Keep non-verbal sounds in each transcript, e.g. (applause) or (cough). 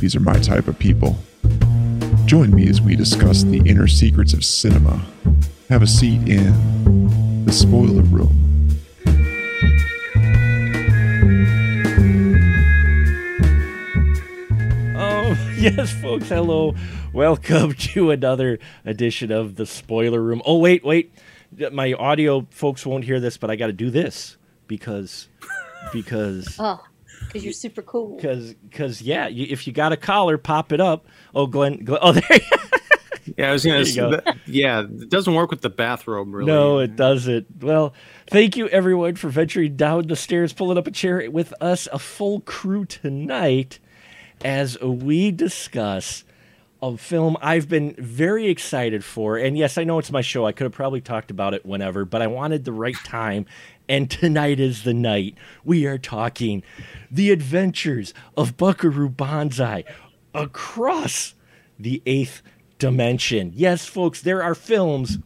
these are my type of people. Join me as we discuss the inner secrets of cinema. Have a seat in the spoiler room. Oh, (laughs) yes, folks. Hello. Welcome (laughs) to another edition of the Spoiler Room. Oh, wait, wait. My audio folks won't hear this, but I got to do this because, because, (laughs) Oh, because you're super cool. because, because, yeah, you, if you got a collar, pop it up. Oh, Glenn, Glenn oh, (laughs) there Yeah, I was gonna. There you Say, go. that- yeah, it doesn't work with the bathrobe, really. No, it doesn't. Well, thank you everyone for venturing down the stairs, pulling up a chair with us, a full crew tonight, as we discuss a film I've been very excited for. And yes, I know it's my show. I could have probably talked about it whenever, but I wanted the right time. And tonight is the night. We are talking the adventures of Buckaroo Banzai across the eighth dimension. Yes, folks, there are films.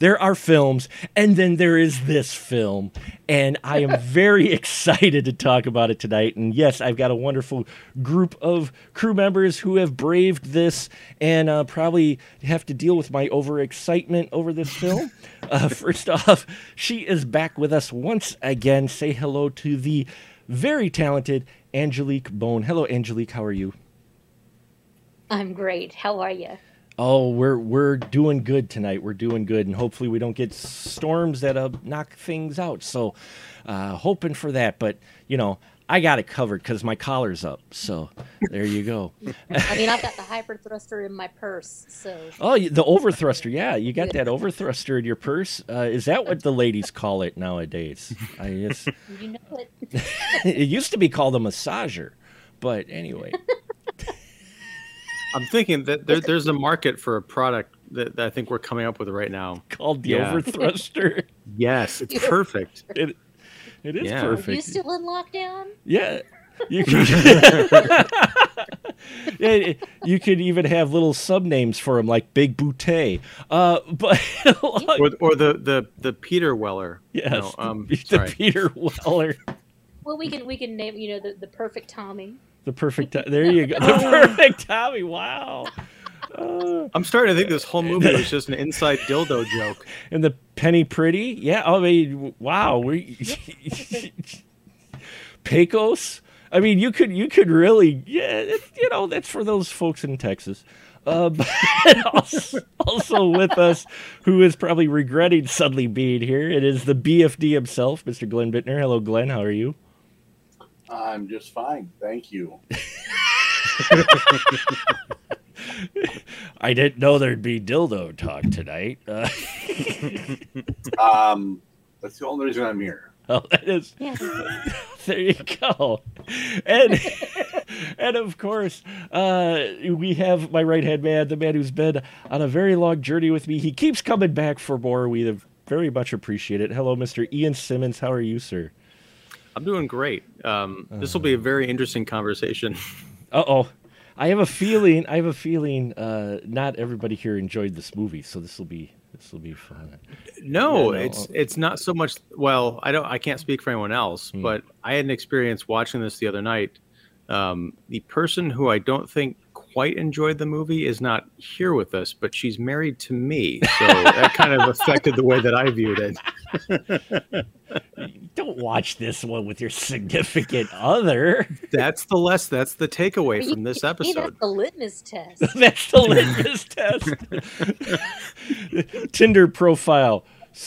There are films, and then there is this film. And I am (laughs) very excited to talk about it tonight. And yes, I've got a wonderful group of crew members who have braved this and uh, probably have to deal with my overexcitement over this film. (laughs) uh, first off, she is back with us once again. Say hello to the very talented Angelique Bone. Hello, Angelique. How are you? I'm great. How are you? Oh, we're we're doing good tonight. We're doing good, and hopefully we don't get storms that uh, knock things out. So, uh, hoping for that. But you know, I got it covered because my collar's up. So there you go. I mean, I've got the (laughs) hyper thruster in my purse, so Oh, the overthruster. Yeah, you got that overthruster in your purse. Uh, is that what the ladies call it nowadays? I guess you know it. (laughs) it used to be called a massager, but anyway. (laughs) I'm thinking that there, there's a market for a product that, that I think we're coming up with right now. Called the Yeah. overthruster. (laughs) Yes, it's perfect. It, it is Yeah. Are perfect. you still in lockdown? Yeah. You (laughs) could, (laughs) yeah, you could even have little sub names for him, like Big Bootay. Uh, but Or, or the, the, the Peter Weller. yes, No, um, the, the. Peter Weller, Well, we can we can name you know the, the perfect Tommy. The perfect. There you go, the perfect Tommy. Wow. Uh, I'm starting to think this whole movie was just an (laughs) inside dildo joke. and the Penny Priddy, yeah. I mean, wow. We (laughs) Pecos. I mean, you could you could really, yeah. It, you know, that's for those folks in Texas. Uh, (laughs) but also, also with us, who is probably regretting suddenly being here, it is the BFD himself, Mr. Glenn Bittner. Hello, Glenn. How are you? I'm just fine, thank you. (laughs) I didn't know there'd be dildo talk tonight. Uh, (laughs) Um, that's the only reason I'm here. oh, that is (laughs) Yeah. there you go and and of course uh we have my right hand man the man who's been on a very long journey with me he keeps coming back for more we have very much appreciate it hello mr ian simmons how are you sir I'm doing great. Um, this will be a very interesting conversation. (laughs) uh-oh i have a feeling i have a feeling uh not everybody here enjoyed this movie so this will be this will be fun No, Yeah, no. it's it's not so much. Well, I don't. I can't speak for anyone else, Hmm. but I had an experience watching this the other night. Um, the person who I don't think quite enjoyed the movie is not here with us, but she's married to me, so that kind of (laughs) affected the way that I viewed it. (laughs) don't watch this one with your significant other That's the less. That's the takeaway from this episode. (laughs) that's the litmus test. That's the litmus test. Tinder profile.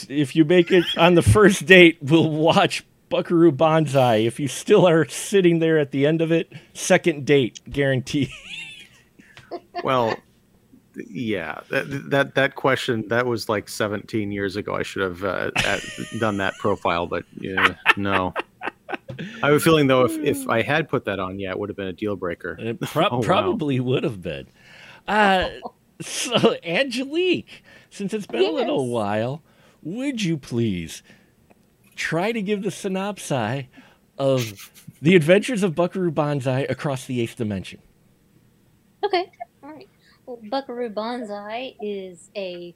If you make it on the first date, we'll watch Buckaroo Banzai. If you still are sitting there at the end of it, second date guarantee. Well, yeah, that that that question that was like 17 years ago. I should have uh, at, done that profile, but yeah, no. I have a feeling though, if, if I had put that on, yeah, it would have been a deal breaker. It pro- Oh, wow. probably would have been. Uh, so, Angelique, since it's been a little while, would you please try to give the synopsis of the adventures of Buckaroo Banzai across the eighth dimension? Okay, all right. Well, Buckaroo Banzai is a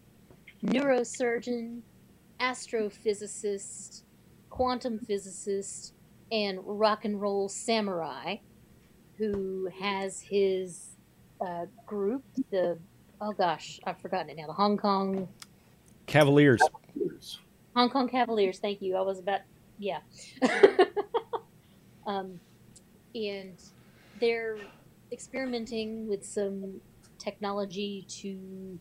neurosurgeon, astrophysicist, quantum physicist, and rock and roll samurai who has his uh, group, the oh gosh, I've forgotten it now, the Hong Kong Cavaliers. Hong Kong Cavaliers. Thank you. I was about, yeah. (laughs) um, and they're experimenting with some technology to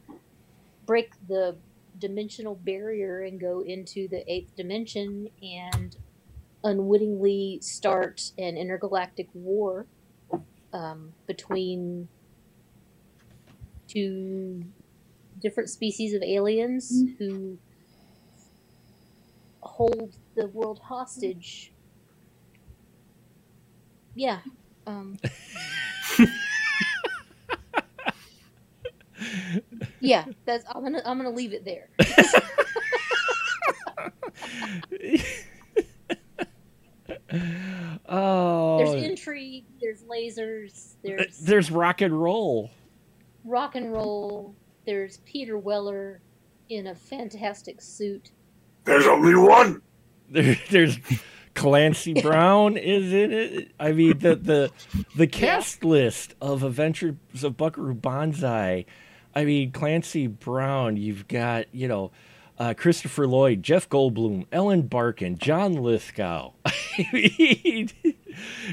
break the dimensional barrier and go into the eighth dimension and unwittingly start an intergalactic war um, between two different species of aliens who hold the world hostage. Yeah. Um, (laughs) yeah, that's I'm gonna I'm gonna leave it there. (laughs) Oh, There's intrigue, there's lasers, there's there's rock and roll. rock and roll, there's Peter Weller in a fantastic suit. There's only one. There, there's Clancy (laughs) Brown is in it. I mean the the the cast list of Adventures of Buckaroo Banzai. I mean Clancy Brown. You've got you know uh, Christopher Lloyd, Jeff Goldblum, Ellen Barkin, John Lithgow. (laughs)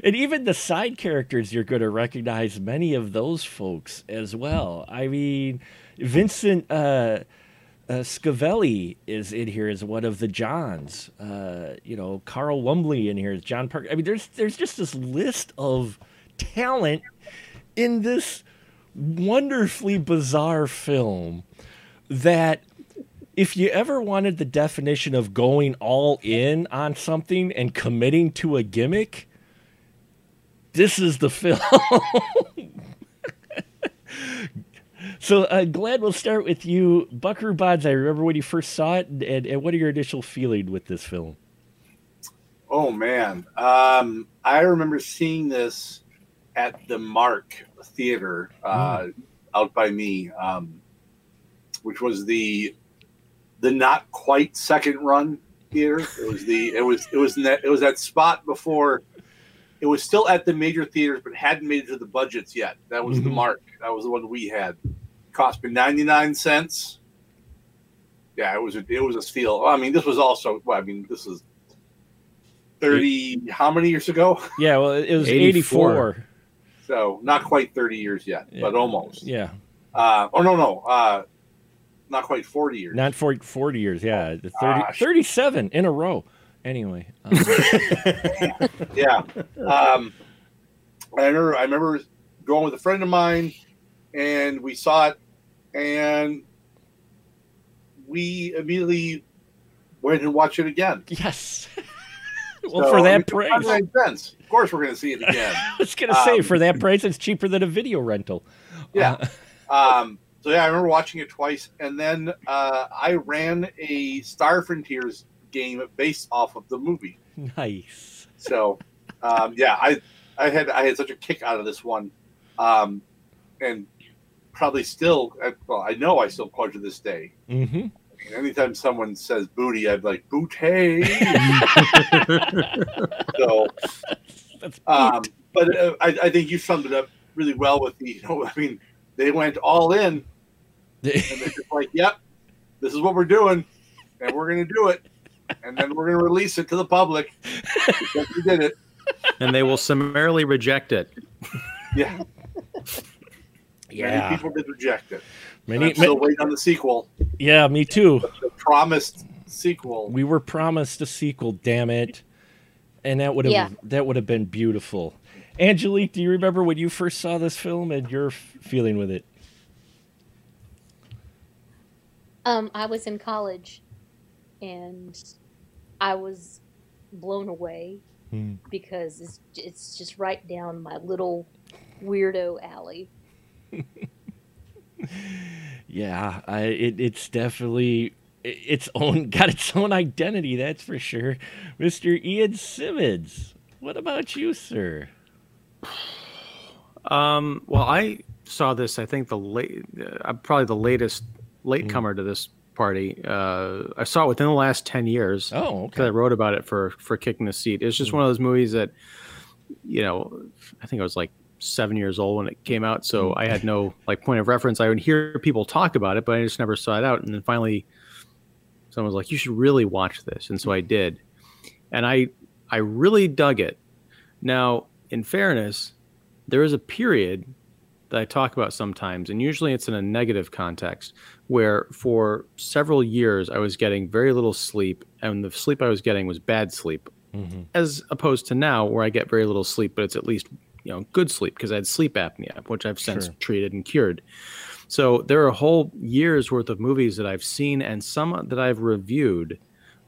And even the side characters, you're going to recognize many of those folks as well. I mean, Vincent. Uh, uh, Schiavelli is in here as one of the Johns. Uh, you know, Carl Lumbly in here is John Parker. I mean, there's there's just this list of talent in this wonderfully bizarre film that if you ever wanted the definition of going all in on something and committing to a gimmick, this is the (laughs) film. (laughs) so, uh, Glad, we'll start with you. Buckaroo Banzai, remember when you first saw it, and, and what are your initial feelings with this film? Oh man, um, I remember seeing this at the Mark Theater uh, out by me, um, which was the the not quite second run theater. It was the it was it was in that it was that spot before. It was still at the major theaters, but hadn't made it to the budgets yet. That was the Mhm. Mark. That was the one we had. Cost me ninety nine cents. Yeah, it was a, it was a steal. I mean, this was also. Well, I mean, this is thirty. How many years ago? Yeah, well, it was 84. 84. So not quite thirty years yet, Yeah. but almost. Yeah, Uh, oh no, no, uh, not quite forty years. not for 40 years. Yeah, the 30, 37 in a row. Anyway, um, (laughs) yeah. Um, I remember. I remember going with a friend of mine, and we saw it, and we immediately went and watched it again. yes. (laughs) (laughs) well, So, for I that mean, price, it made sense. Of course, we're going to see it again. (laughs) I was gonna say Um, for that price, it's cheaper than a video rental. Yeah. (laughs) Um, so yeah, I remember watching it twice, and then uh, I ran a Star Frontiers game based off of the movie. Uh, nice. So um, yeah, I I had I had such a kick out of this one, um, and probably still. I- Well, I know I still quote to this day. hmm Anytime someone says booty, I'd be like booty. (laughs) so, um, but uh, I, I think you summed it up really well with the. You know, I mean, they went all in (laughs) and they're just like, "Yep, this is what we're doing, and we're going to do it, and then we're going to release it to the public because we did it." and they will summarily reject it. Yeah, (laughs) many people did reject it. And Many, I'm still ma- waiting on the sequel, yeah, me too. the promised sequel. We were promised a sequel, damn it. And that would have Yeah. that would have been beautiful. Angelique, do you remember when you first saw this film and your f- feeling with it? Um, I was in college, and I was blown away Hmm. because it's it's just right down my little weirdo alley. (laughs) Yeah, I, it, it's definitely its own (laughs) got its own identity. That's for sure, Mister Ian Simmons. What about you, sir? (sighs) Um, well, I saw this. I think the late, uh, probably the latest latecomer to this party. Uh, I saw it within the last ten years. Oh, because I wrote about it for for kicking the seat. It's just one of those movies that, you know, I think I was like seven years old when it came out, so I had no like point of reference. I would hear people talk about it, but I just never saw it out. And then finally, someone was like, "You should really watch this," and so I did, and I I really dug it. Now, in fairness, there is a period that I talk about sometimes, and usually it's in a negative context, where for several years I was getting very little sleep, and the sleep I was getting was bad sleep, Mhm. as opposed to now where I get very little sleep, but it's at least you know good sleep because I had sleep apnea, which I've since Sure. treated and cured. So there are whole years worth of movies that I've seen and some that I've reviewed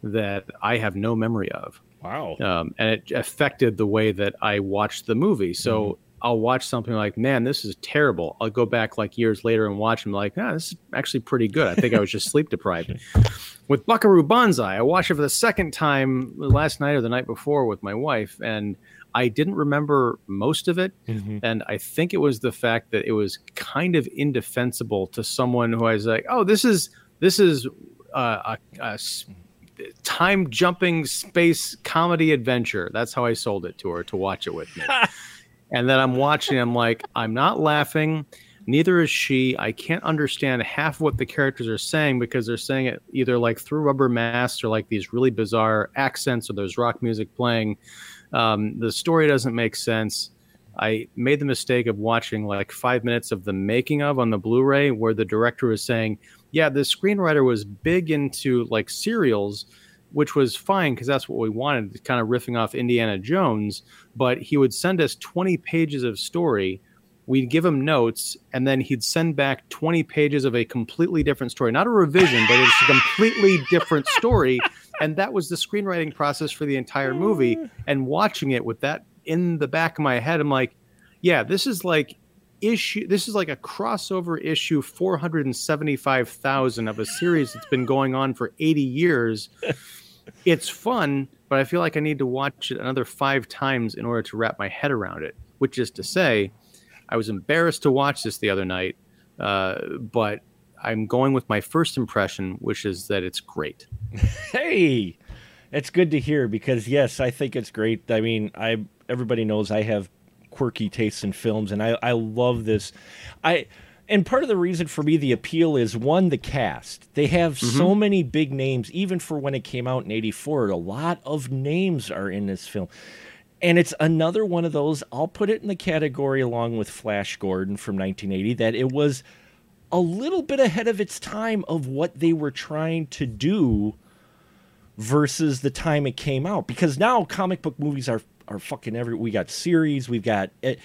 that I have no memory of Wow. um, and it affected the way that I watched the movie. So I'll watch something like, "Man, this is terrible." I'll go back like years later and watch them, like, "Ah, this is actually pretty good." I think I was just sleep deprived. (laughs) With Buckaroo Banzai, I watched it for the second time last night or the night before with my wife, and I didn't remember most of it. Mhm. And I think it was the fact that it was kind of indefensible to someone who I was like, "Oh, this is this is uh, a, a time jumping space comedy adventure." That's how I sold it to her to watch it with me. (laughs) and then I'm watching. I'm like, I'm not laughing. Neither is she. I can't understand half what the characters are saying because they're saying it either like through rubber masks or like these really bizarre accents or there's rock music playing. Um, the story doesn't make sense. I made the mistake of watching like five minutes of the making of on the Blu-ray, where the director was saying, "Yeah, the screenwriter was big into like serials, which was fine because that's what we wanted, kind of riffing off Indiana Jones. But he would send us 20 pages of story. We'd give him notes, and then he'd send back 20 pages of a completely different story, not a revision, but it's a completely different story. And that was the screenwriting process for the entire movie. And watching it with that in the back of my head, I'm like, yeah, this is like issue. This is like a crossover issue 475,000 of a series that's been (laughs) going on for 80 years. It's fun, but I feel like I need to watch it another five times in order to wrap my head around it. Which is to say, I was embarrassed to watch this the other night, uh, but I'm going with my first impression, which is that it's great. (laughs) Hey, it's good to hear because yes, I think it's great. I mean, I everybody knows I have quirky tastes in films, and I I love this. I and part of the reason for me the appeal is one the cast. They have so mm-hmm. many big names, even for when it came out in '84. A lot of names are in this film. And it's another one of those, I'll put it in the category along with Flash Gordon from 1980, that it was a little bit ahead of its time of what they were trying to do versus the time it came out. Because now comic book movies are are fucking every we got series we've got it,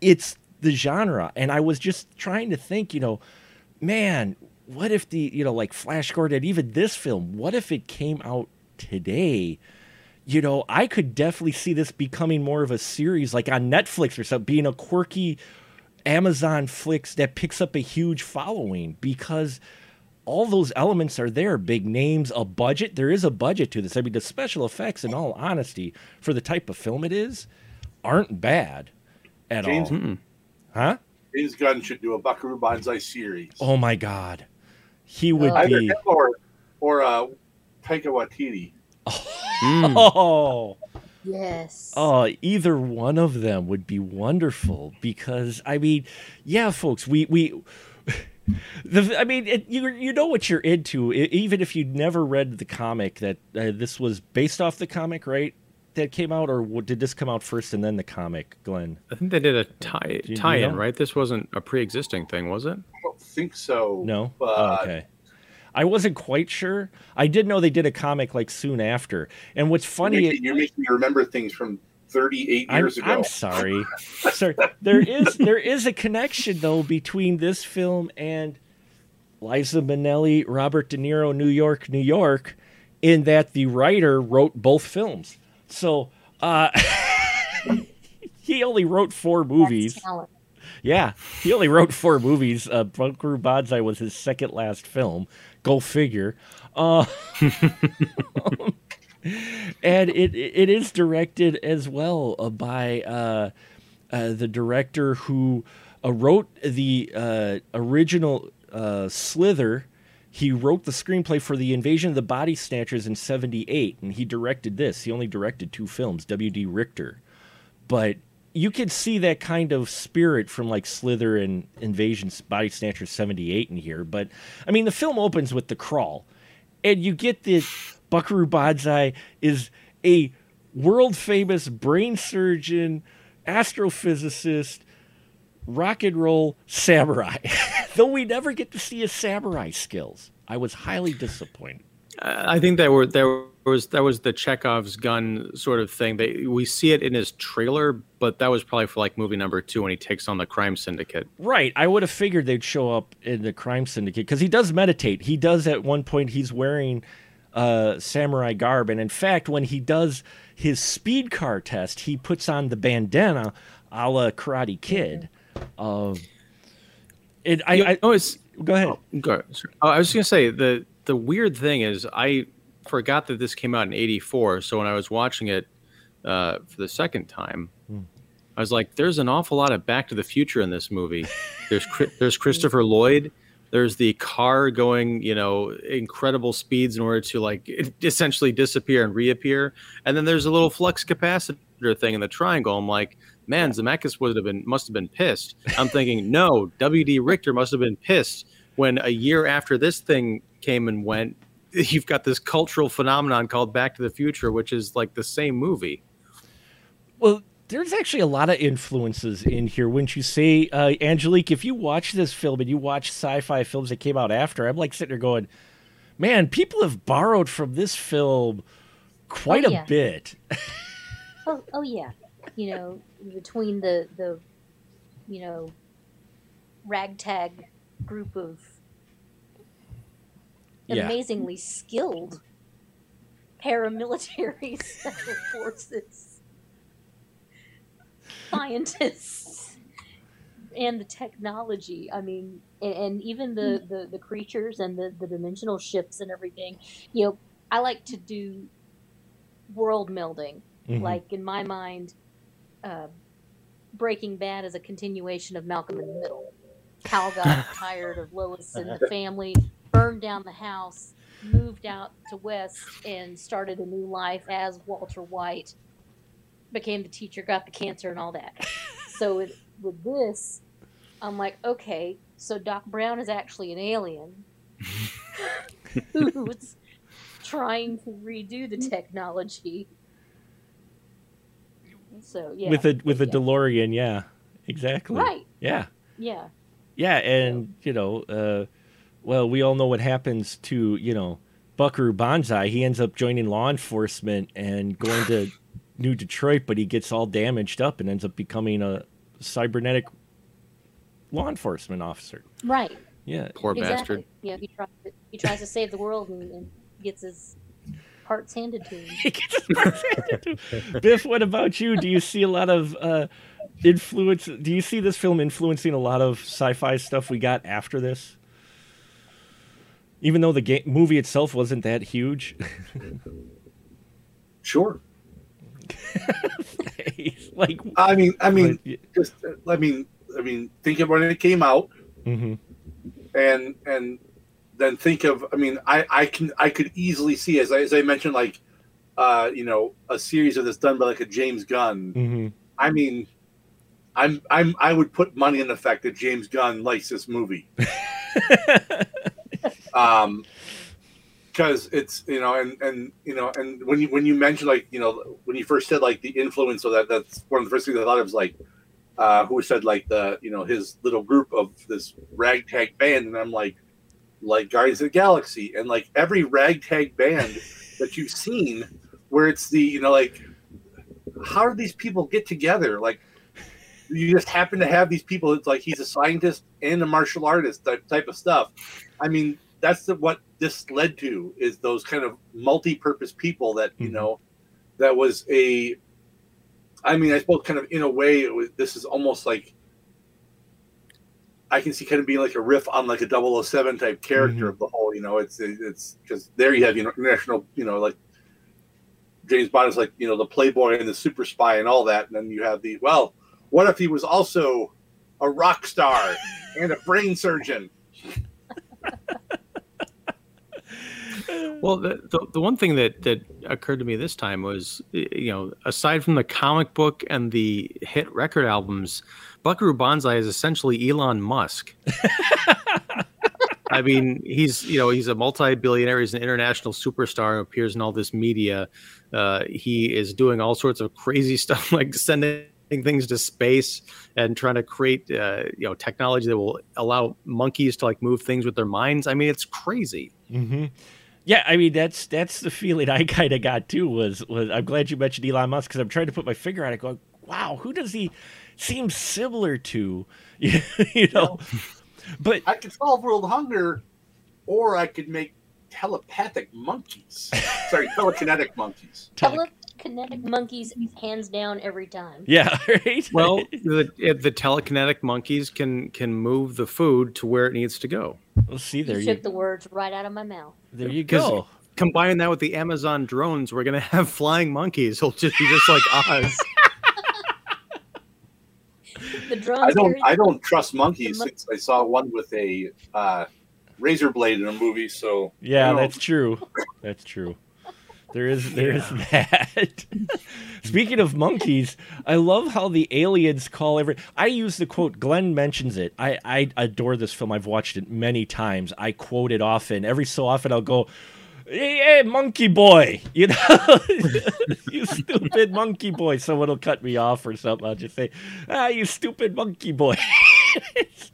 it's the genre. And i was just trying to think you know man what if the you know like flash gordon even this film what if it came out today? You know i could definitely see this becoming more of a series like on netflix or something being a quirky amazon flicks that picks up a huge following because all those elements are there big names a budget. There is a budget to this. I mean the special effects in all honesty for the type of film it is aren't bad at James- all. Huh? James Gunn should do a Buckaroo Banzai series. oh my god. He would Either be him or or uh, Taika Waititi. (laughs) Mm. oh Yes. Oh, either one of them would be wonderful because I mean, yeah, folks, we we. (laughs) The, I mean, it, you you know what you're into, e- even if you'd never read the comic. That uh, this was based off the comic, right? That came out, or did this come out first and then the comic, Glenn? I think they did a tie tie in, know? right? This wasn't a pre-existing thing, was it? I don't think so. No. But Oh, okay. I wasn't quite sure. I did know they did a comic like soon after. And what's you're funny, making, you're making me remember things from 38 I'm, years ago. I'm sorry, (laughs) sir. There is there is a connection though between this film and Liza Minnelli, Robert De Niro, New York, New York, in that the writer wrote both films. So Uh, (laughs) he only wrote four movies. That's. Yeah, he only wrote four movies. Uh, Buckaroo Banzai was his second last film. Go figure. Uh, and it it is directed as well uh, by uh, uh, the director who uh, wrote the original Slither. He wrote the screenplay for the Invasion of the Body Snatchers in '78, and he directed this. He only directed two films, W.D. Richter, but you can see that kind of spirit from like Slither and Invasion Body Snatcher 78 in here. But I mean, the film opens with the crawl, and you get the Buckaroo Banzai is a world famous brain surgeon, astrophysicist, rock and roll samurai. (laughs) Though we never get to see his samurai skills, I was highly disappointed. I think that were there was that was the Chekhov's gun sort of thing. They we see it in his trailer, but that was probably for like movie number two when he takes on the crime syndicate. Right. I would have figured they'd show up in the crime syndicate because he does meditate. He does at one point, he's wearing uh, samurai garb. And in fact, when he does his speed car test, he puts on the bandana a la Karate Kid. Um, I, You I know, it's go ahead. Oh, go ahead. Oh, I was going to say the the weird thing is I forgot that this came out in '84. So when I was watching it uh, for the second time, Hmm. I was like, "There's an awful lot of Back to the Future in this movie." There's there's Christopher Lloyd. There's the car going, you know, incredible speeds in order to like (laughs) essentially disappear and reappear, and then there's a little flux capacitor thing in the triangle. I'm like, man, Zemeckis would have been must have been pissed. I'm thinking, no, W.D. Richter must have been pissed when a year after this thing came and went, you've got this cultural phenomenon called Back to the Future, which is like the same movie. Well, there's actually a lot of influences in here. Wouldn't you say, uh, Angelique? If you watch this film and you watch sci-fi films that came out after, I'm like sitting there going, "Man, people have borrowed from this film quite Oh, a bit." (laughs) Oh, oh yeah. You know, between the the, you know, ragtag group of Yeah. amazingly skilled paramilitary (laughs) special forces scientists and the technology. I mean and, and even the, the the creatures and the the dimensional shifts and everything you know i like to do world melding. Mhm. like in my mind uh, breaking bad is a continuation of malcolm in the middle. Hal got (laughs) tired of lois and the (laughs) family burned down the house moved out to west and started a new life as walter white became the teacher got the cancer and all that. So with, with this i'm like okay so doc brown is actually an alien (laughs) who's trying to redo the technology. So yeah. With a with a yeah. DeLorean, yeah, exactly. right. Yeah, yeah. Yeah, and you know, uh, well, we all know what happens to you know Buckaroo Banzai. He ends up joining law enforcement and going to (laughs) New Detroit, but he gets all damaged up and ends up becoming a cybernetic law enforcement officer. right Yeah, Poor exactly bastard. yeah he tries to, he tries to save the world and, and gets his parts handed to him (laughs) He gets his parts handed to him. (laughs) Biff, what about you? Do you see a lot of uh, influence? Do you see this film influencing a lot of sci-fi stuff we got after this? Even though the game movie itself wasn't that huge, (laughs) Sure. (laughs) like, I mean, I mean, but- just I mean, I mean, think of when it came out, mhm. and and then think of. I mean, I I can I could easily see as I, as I mentioned, like, uh, you know, a series of this done by like a James Gunn. Mhm. I mean, I'm I'm I would put money in the fact that James Gunn likes this movie. (laughs) um because it's you know and and you know and when you when you mentioned like you know when you first said like the influence of that that's one of the first things i thought of was like uh who said like the you know his little group of this ragtag band and i'm like like guardians of the galaxy and like every ragtag band that you've seen where it's the you know like how did these people get together? Like you just happen to have these people it's like he's a scientist and a martial artist type, type of stuff i mean that's the, what this led to is those kind of multi-purpose people that you Mhm. know that was a I mean, I suppose kind of in a way, it was, this is almost like I can see kind of being like a riff on like a 007 type character Mhm. of the whole. You know, it's it's because there you have you know international, you know, like James Bond is like you know the playboy and the super spy and all that, and then you have the well, what if he was also a rock star (laughs) and a brain surgeon? Well, the, the the one thing that that occurred to me this time was, you know, aside from the comic book and the hit record albums, Buckaroo Banzai is essentially Elon Musk. (laughs) I mean, he's you know he's a multi-billionaire. He's an international superstar. Appears in all this media. Uh, he is doing all sorts of crazy (laughs) stuff, like sending things to space and trying to create uh, you know technology that will allow monkeys to like move things with their minds. I mean, it's crazy. hmm Yeah, I mean that's that's the feeling I kind of got too. Was was I'm glad you mentioned Elon Musk because I'm trying to put my finger on it, going, wow, who does he seem similar to? (laughs) you know, but I could solve world hunger, or I could make telepathic monkeys. (laughs) Sorry, telekinetic monkeys. tele- Telekinetic monkeys, hands down, every time. yeah, (laughs) right. Well, the, the telekinetic monkeys can can move the food to where it needs to go. Well, see there you you took the words right out of my mouth. there you go. Combine that with the Amazon drones, we're gonna have (laughs) flying monkeys. It'll just be just like (laughs) Oz. The drones. I don't. I don't trust monkeys mon- since I saw one with a uh, razor blade in a movie. So Yeah, you know, that's true. That's true. There is there is that. (laughs) Speaking of monkeys, I love how the aliens call every. I use the quote. Glenn mentions it. I I adore this film. I've watched it many times. I quote it often. Every so often, I'll go, "Hey, hey monkey boy," (laughs) you know, (laughs) you stupid monkey boy. Someone will cut me off or something. I'll just say, "Ah, you stupid monkey boy."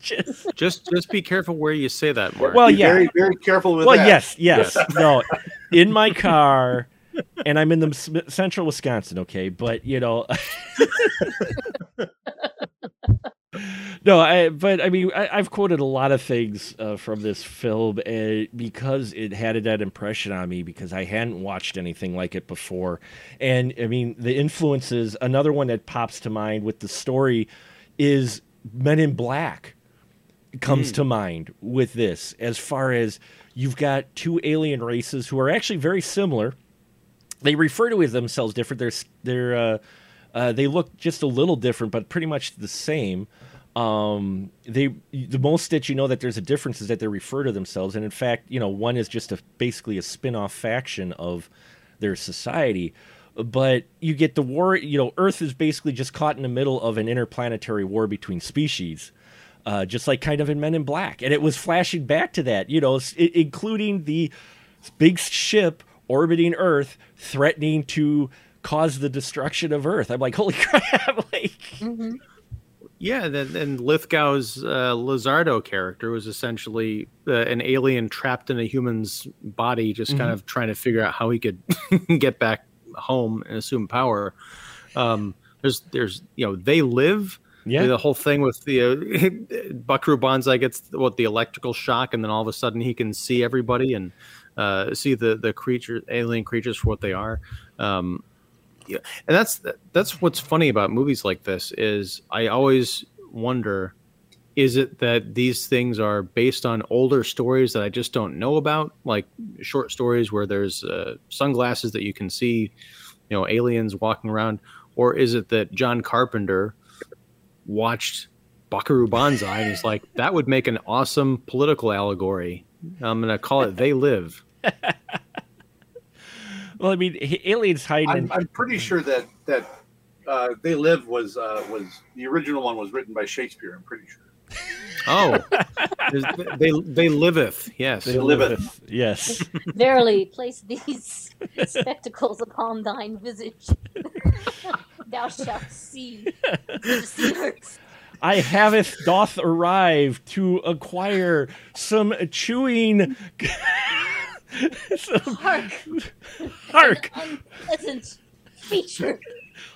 It's just (laughs) just just be careful where you say that, Mark. well, be yeah. very very careful with well, that. yes, yes, no, (laughs) in my car, and I'm in the central Wisconsin. Okay, but you know, (laughs) no, I. But I mean, I, I've quoted a lot of things uh, from this film uh, because it had that impression on me because I hadn't watched anything like it before, and I mean, the influences. Another one that pops to mind with the story is Men in Black comes to mind with this as far as you've got two alien races who are actually very similar. They refer to themselves different. They're they're uh, uh, they look just a little different but pretty much the same. Um, they the most that you know that there's a difference is that they refer to themselves. And in fact you know one is just a basically a spin-off faction of their society. But you get the war you know earth is basically just caught in the middle of an interplanetary war between species uh, just like kind of in Men in Black. And it was flashing back to that, you know, s- i- including the big ship orbiting Earth, threatening to cause the destruction of Earth. I'm like, holy (laughs) crap! like, Mhm. Yeah, then and Lithgow's uh, Lizardo character was essentially uh, an alien trapped in a human's body, just kind Mhm. of trying to figure out how he could (laughs) get back home and assume power. Um, there's, there's, you know, they live. Yeah, The whole thing with the uh, (laughs) Buckaroo Banzai gets what the electrical shock, and then all of a sudden he can see everybody and uh, see the the creature, alien creatures for what they are. Um, yeah, and that's that's what's funny about movies like this is I always wonder is it that these things are based on older stories that I just don't know about, like short stories where there's uh, sunglasses that you can see, you know, aliens walking around, or is it that John Carpenter watched Buckaroo Banzai and he's like, that would make an awesome political allegory. I'm gonna call it "They Live." (laughs) well, I mean, aliens hiding. I'm, in- I'm pretty sure that that uh, They Live was uh, was the original one was written by Shakespeare. I'm pretty sure. Oh, (laughs) they they liveth. Yes, they liveth. liveth. Yes. Verily, place these (laughs) spectacles upon thine visage. Thou shalt see. (laughs) I haveth doth arrive to acquire some chewing. (laughs) some, Hark, hark, an unpleasant feature.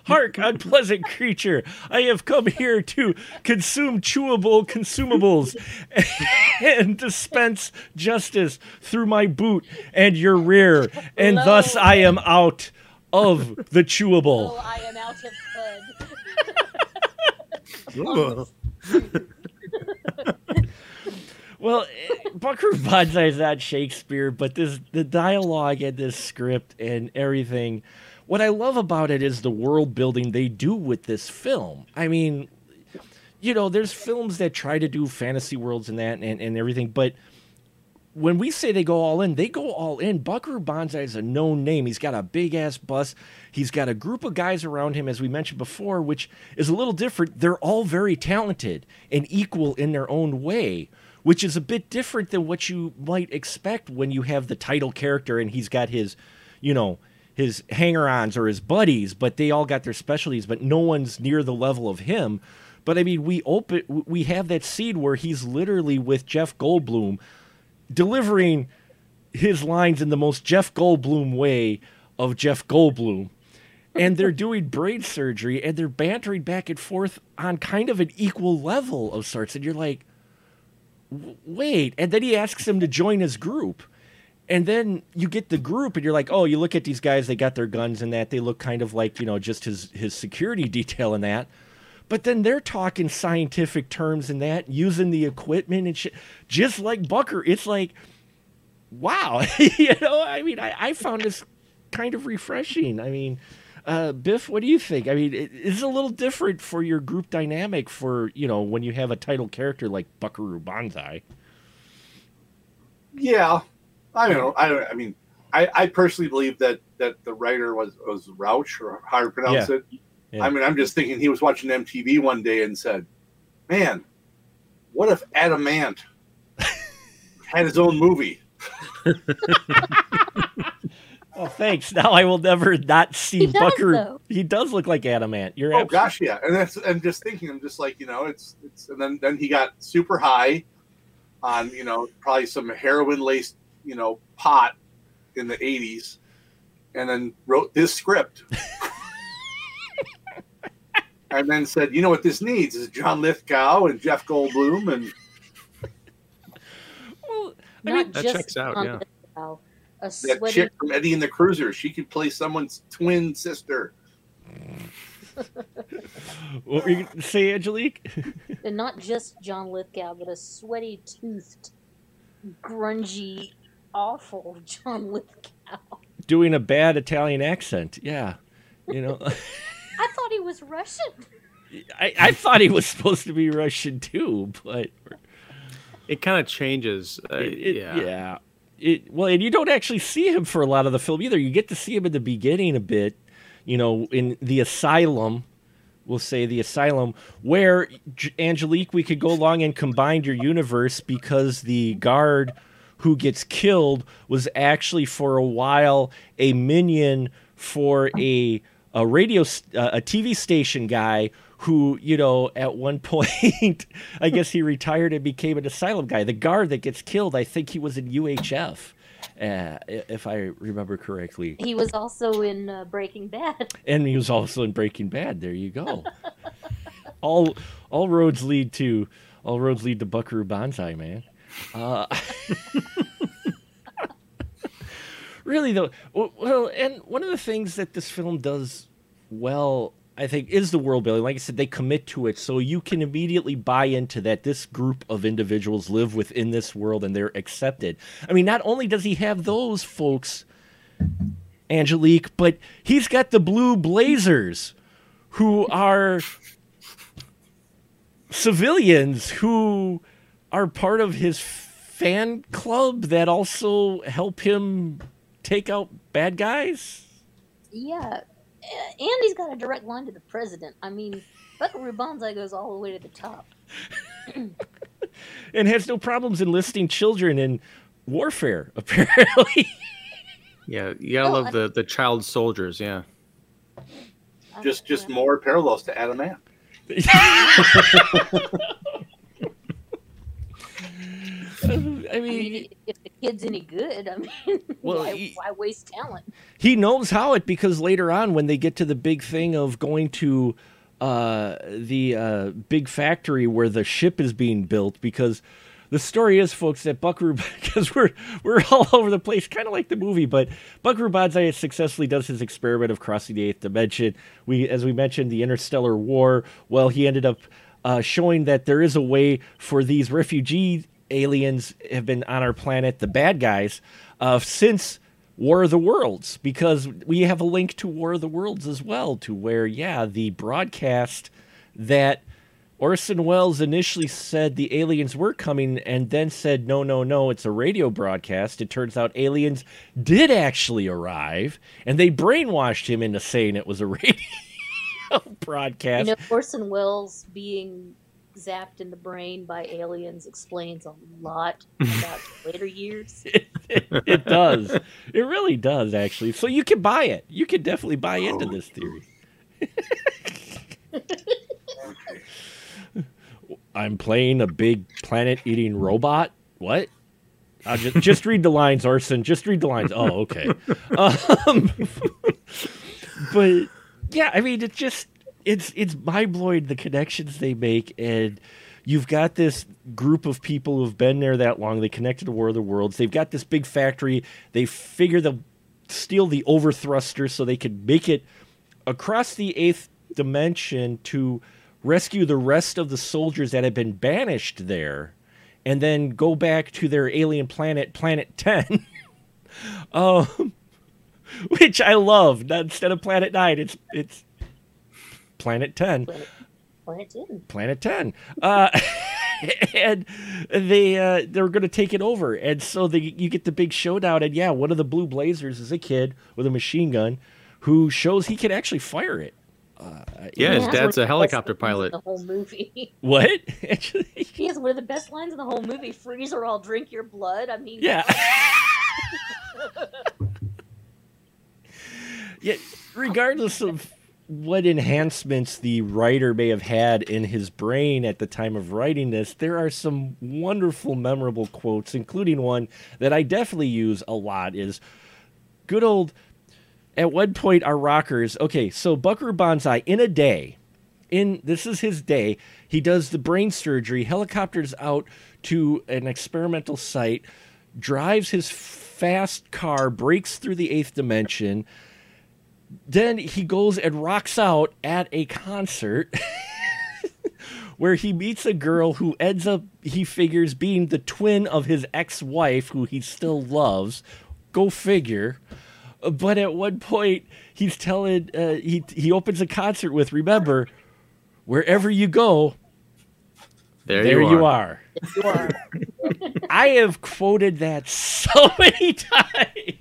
hark, unpleasant creature! I have come here to consume chewable consumables (laughs) and dispense justice through my boot and your rear, and thus I am out of the chewable. Oh, I am out of bud. (laughs) (laughs) Well, Buckaroo Banzai is not Shakespeare, but this the dialogue and this script and everything. What I love about it is the world building they do with this film. I mean, you know, there's films that try to do fantasy worlds and that and, and everything, but when we say they go all in, they go all in. Buckaroo Banzai is a known name. He's got a big ass bus. He's got a group of guys around him, as we mentioned before, which is a little different. They're all very talented and equal in their own way, which is a bit different than what you might expect when you have the title character and he's got his, you know, his hanger-ons or his buddies, but they all got their specialties, but no one's near the level of him. But I mean, we open, we have that scene where he's literally with Jeff Goldblum delivering his lines in the most Jeff Goldblum way of Jeff Goldblum. And they're (laughs) doing brain surgery and they're bantering back and forth on kind of an equal level of sorts. And you're like, wait. And then he asks him to join his group. And then you get the group and you're like, oh, you look at these guys, they got their guns and that. They look kind of like, you know, just his, his security (laughs) detail and that. But then they're talking scientific terms and that, using the equipment and shit, just like Bucker. It's like, wow, (laughs) you know. I mean, I, I found this kind of refreshing. I mean, uh, Biff, what do you think? I mean, it, it's a little different for your group dynamic for you know when you have a title character like Buckaroo Banzai. Yeah, I don't know. I don't. I mean, I, I personally believe that that the writer was was Rauch or how you pronounce Yeah. it. Yeah. I mean, I'm just thinking he was watching MTV one day and said, "Man, what if Adam Ant had his own movie?" (laughs) Oh, thanks. Now I will never not see He does, Buckaroo. He does look like Adam Ant. You're Oh absolutely gosh, yeah. And that's and just thinking, I'm just like, you know, it's it's and then then he got super high on, you know, probably some heroin laced, you know, pot in the 80s, and then wrote this script. (laughs) and then said, you know what this needs is John Lithgow and Jeff Goldblum and (laughs) Well, I Not mean, That checks out, yeah. Lithgow, a that sweaty chick from Eddie and the Cruisers. She could play someone's twin sister. (laughs) what were you going to say, Angelique? (laughs) and not just John Lithgow, but a sweaty toothed, grungy, awful John Lithgow. Doing a bad Italian accent. Yeah. You know, I thought he was Russian. I, I thought he was supposed to be Russian too, but It kind of changes. Uh, it, it- yeah. yeah. It, well, and you don't actually see him for a lot of the film either. You get to see him in the beginning a bit, you know, in the asylum. We'll say the asylum, where Angelique, we could go along and combine your universe because the guard who gets killed was actually for a while a minion for a a radio uh, a TV station guy who you know at one (laughs) point I guess he retired and became an asylum guy. The guard that gets killed, I think he was in UHF. Uh, if I remember correctly, He was also in uh, Breaking Bad. (laughs) and he was also in Breaking Bad. There you go. (laughs) all all roads lead to all roads lead to Buckaroo Banzai, man. Uh, really though, well, and one of the things that this film does well, I think, is the world building. Like I said, they commit to it, so you can immediately buy into that. This group of individuals live within this world, and they're accepted. I mean, not only does he have those folks. Angelique, but he's got the blue blazers who are civilians who are part of his fan club that also help him take out bad guys. Yeah, a- and he's got a direct line to the president. I mean, Buckaroo Banzai goes all the way to the top. (laughs) And has no problems enlisting children in warfare, (laughs) apparently. Yeah, you gotta Oh, love I- the the child soldiers. Yeah, I Just just know. more parallels to Adam Ant. I (laughs) (laughs) I mean, mean, if the kid's any good, I mean, (laughs) Well, why, he- why waste talent? he knows how it because later on when they get to the big thing of going to uh, the uh, big factory where the ship is being built because the story is folks that buckaroo (laughs) because we're we're all over the place kind of like the movie but buckaroo banzai successfully does his experiment of crossing the eighth dimension we as we mentioned the interstellar war well he ended up uh, showing that there is a way for these refugee aliens have been on our planet, the bad guys, uh, since War of the Worlds, because we have a link to War of the Worlds as well, to where, yeah, the broadcast that Orson Welles initially said the aliens were coming and then said, no, no, no, it's a radio broadcast. It turns out aliens did actually arrive and they brainwashed him into saying it was a (laughs) radio broadcast. You know, Orson Welles being zapped in the brain by aliens explains a lot (laughs) about later years. It, (laughs) it, it does. It really does, actually. So you can buy it. You can definitely buy into this theory. (laughs) I'm playing a big planet eating robot. What? I'll just just read the lines, Orson. Just read the lines. Oh, okay. Um, but yeah, I mean, it just it's it's mind blowing the connections they make, and you've got this group of people who've been there that long. They connected to War of the Worlds. They've got this big factory. They figure they'll steal the overthruster so they can make it across the eighth dimension to rescue the rest of the soldiers that have been banished there and then go back to their alien planet planet 10 (laughs) um, (laughs) which i love instead of planet 9 it's it's planet 10 Planet, Planet 10. Planet 10. Uh, (laughs) and they uh, they're going to take it over. And so they, you get the big showdown. And yeah, one of the Blue Blazers is a kid with a machine gun who shows he can actually fire it. Uh, Yeah, his dad's a helicopter pilot. The whole movie. (laughs) What? Actually, (laughs) he has one of the best lines in the whole movie. Freeze or I'll drink your blood. I mean, yeah. yeah. Regardless of what enhancements the writer may have had in his brain at the time of writing this, there are some wonderful, memorable quotes, including one that I definitely use a lot. Is good old. At one point, our rockers. Okay, so Buckaroo Banzai in a day. In this is his day. He does the brain surgery. Helicopters out to an experimental site. Drives his fast car. Breaks through the eighth dimension then he goes and rocks out at a concert (laughs) where he meets a girl who ends up he figures being the twin of his ex-wife who he still loves. Go figure. But at one point he's telling uh, he he opens a concert with remember wherever you go There, there, you, are. you are. (laughs) i have quoted that so (laughs) many times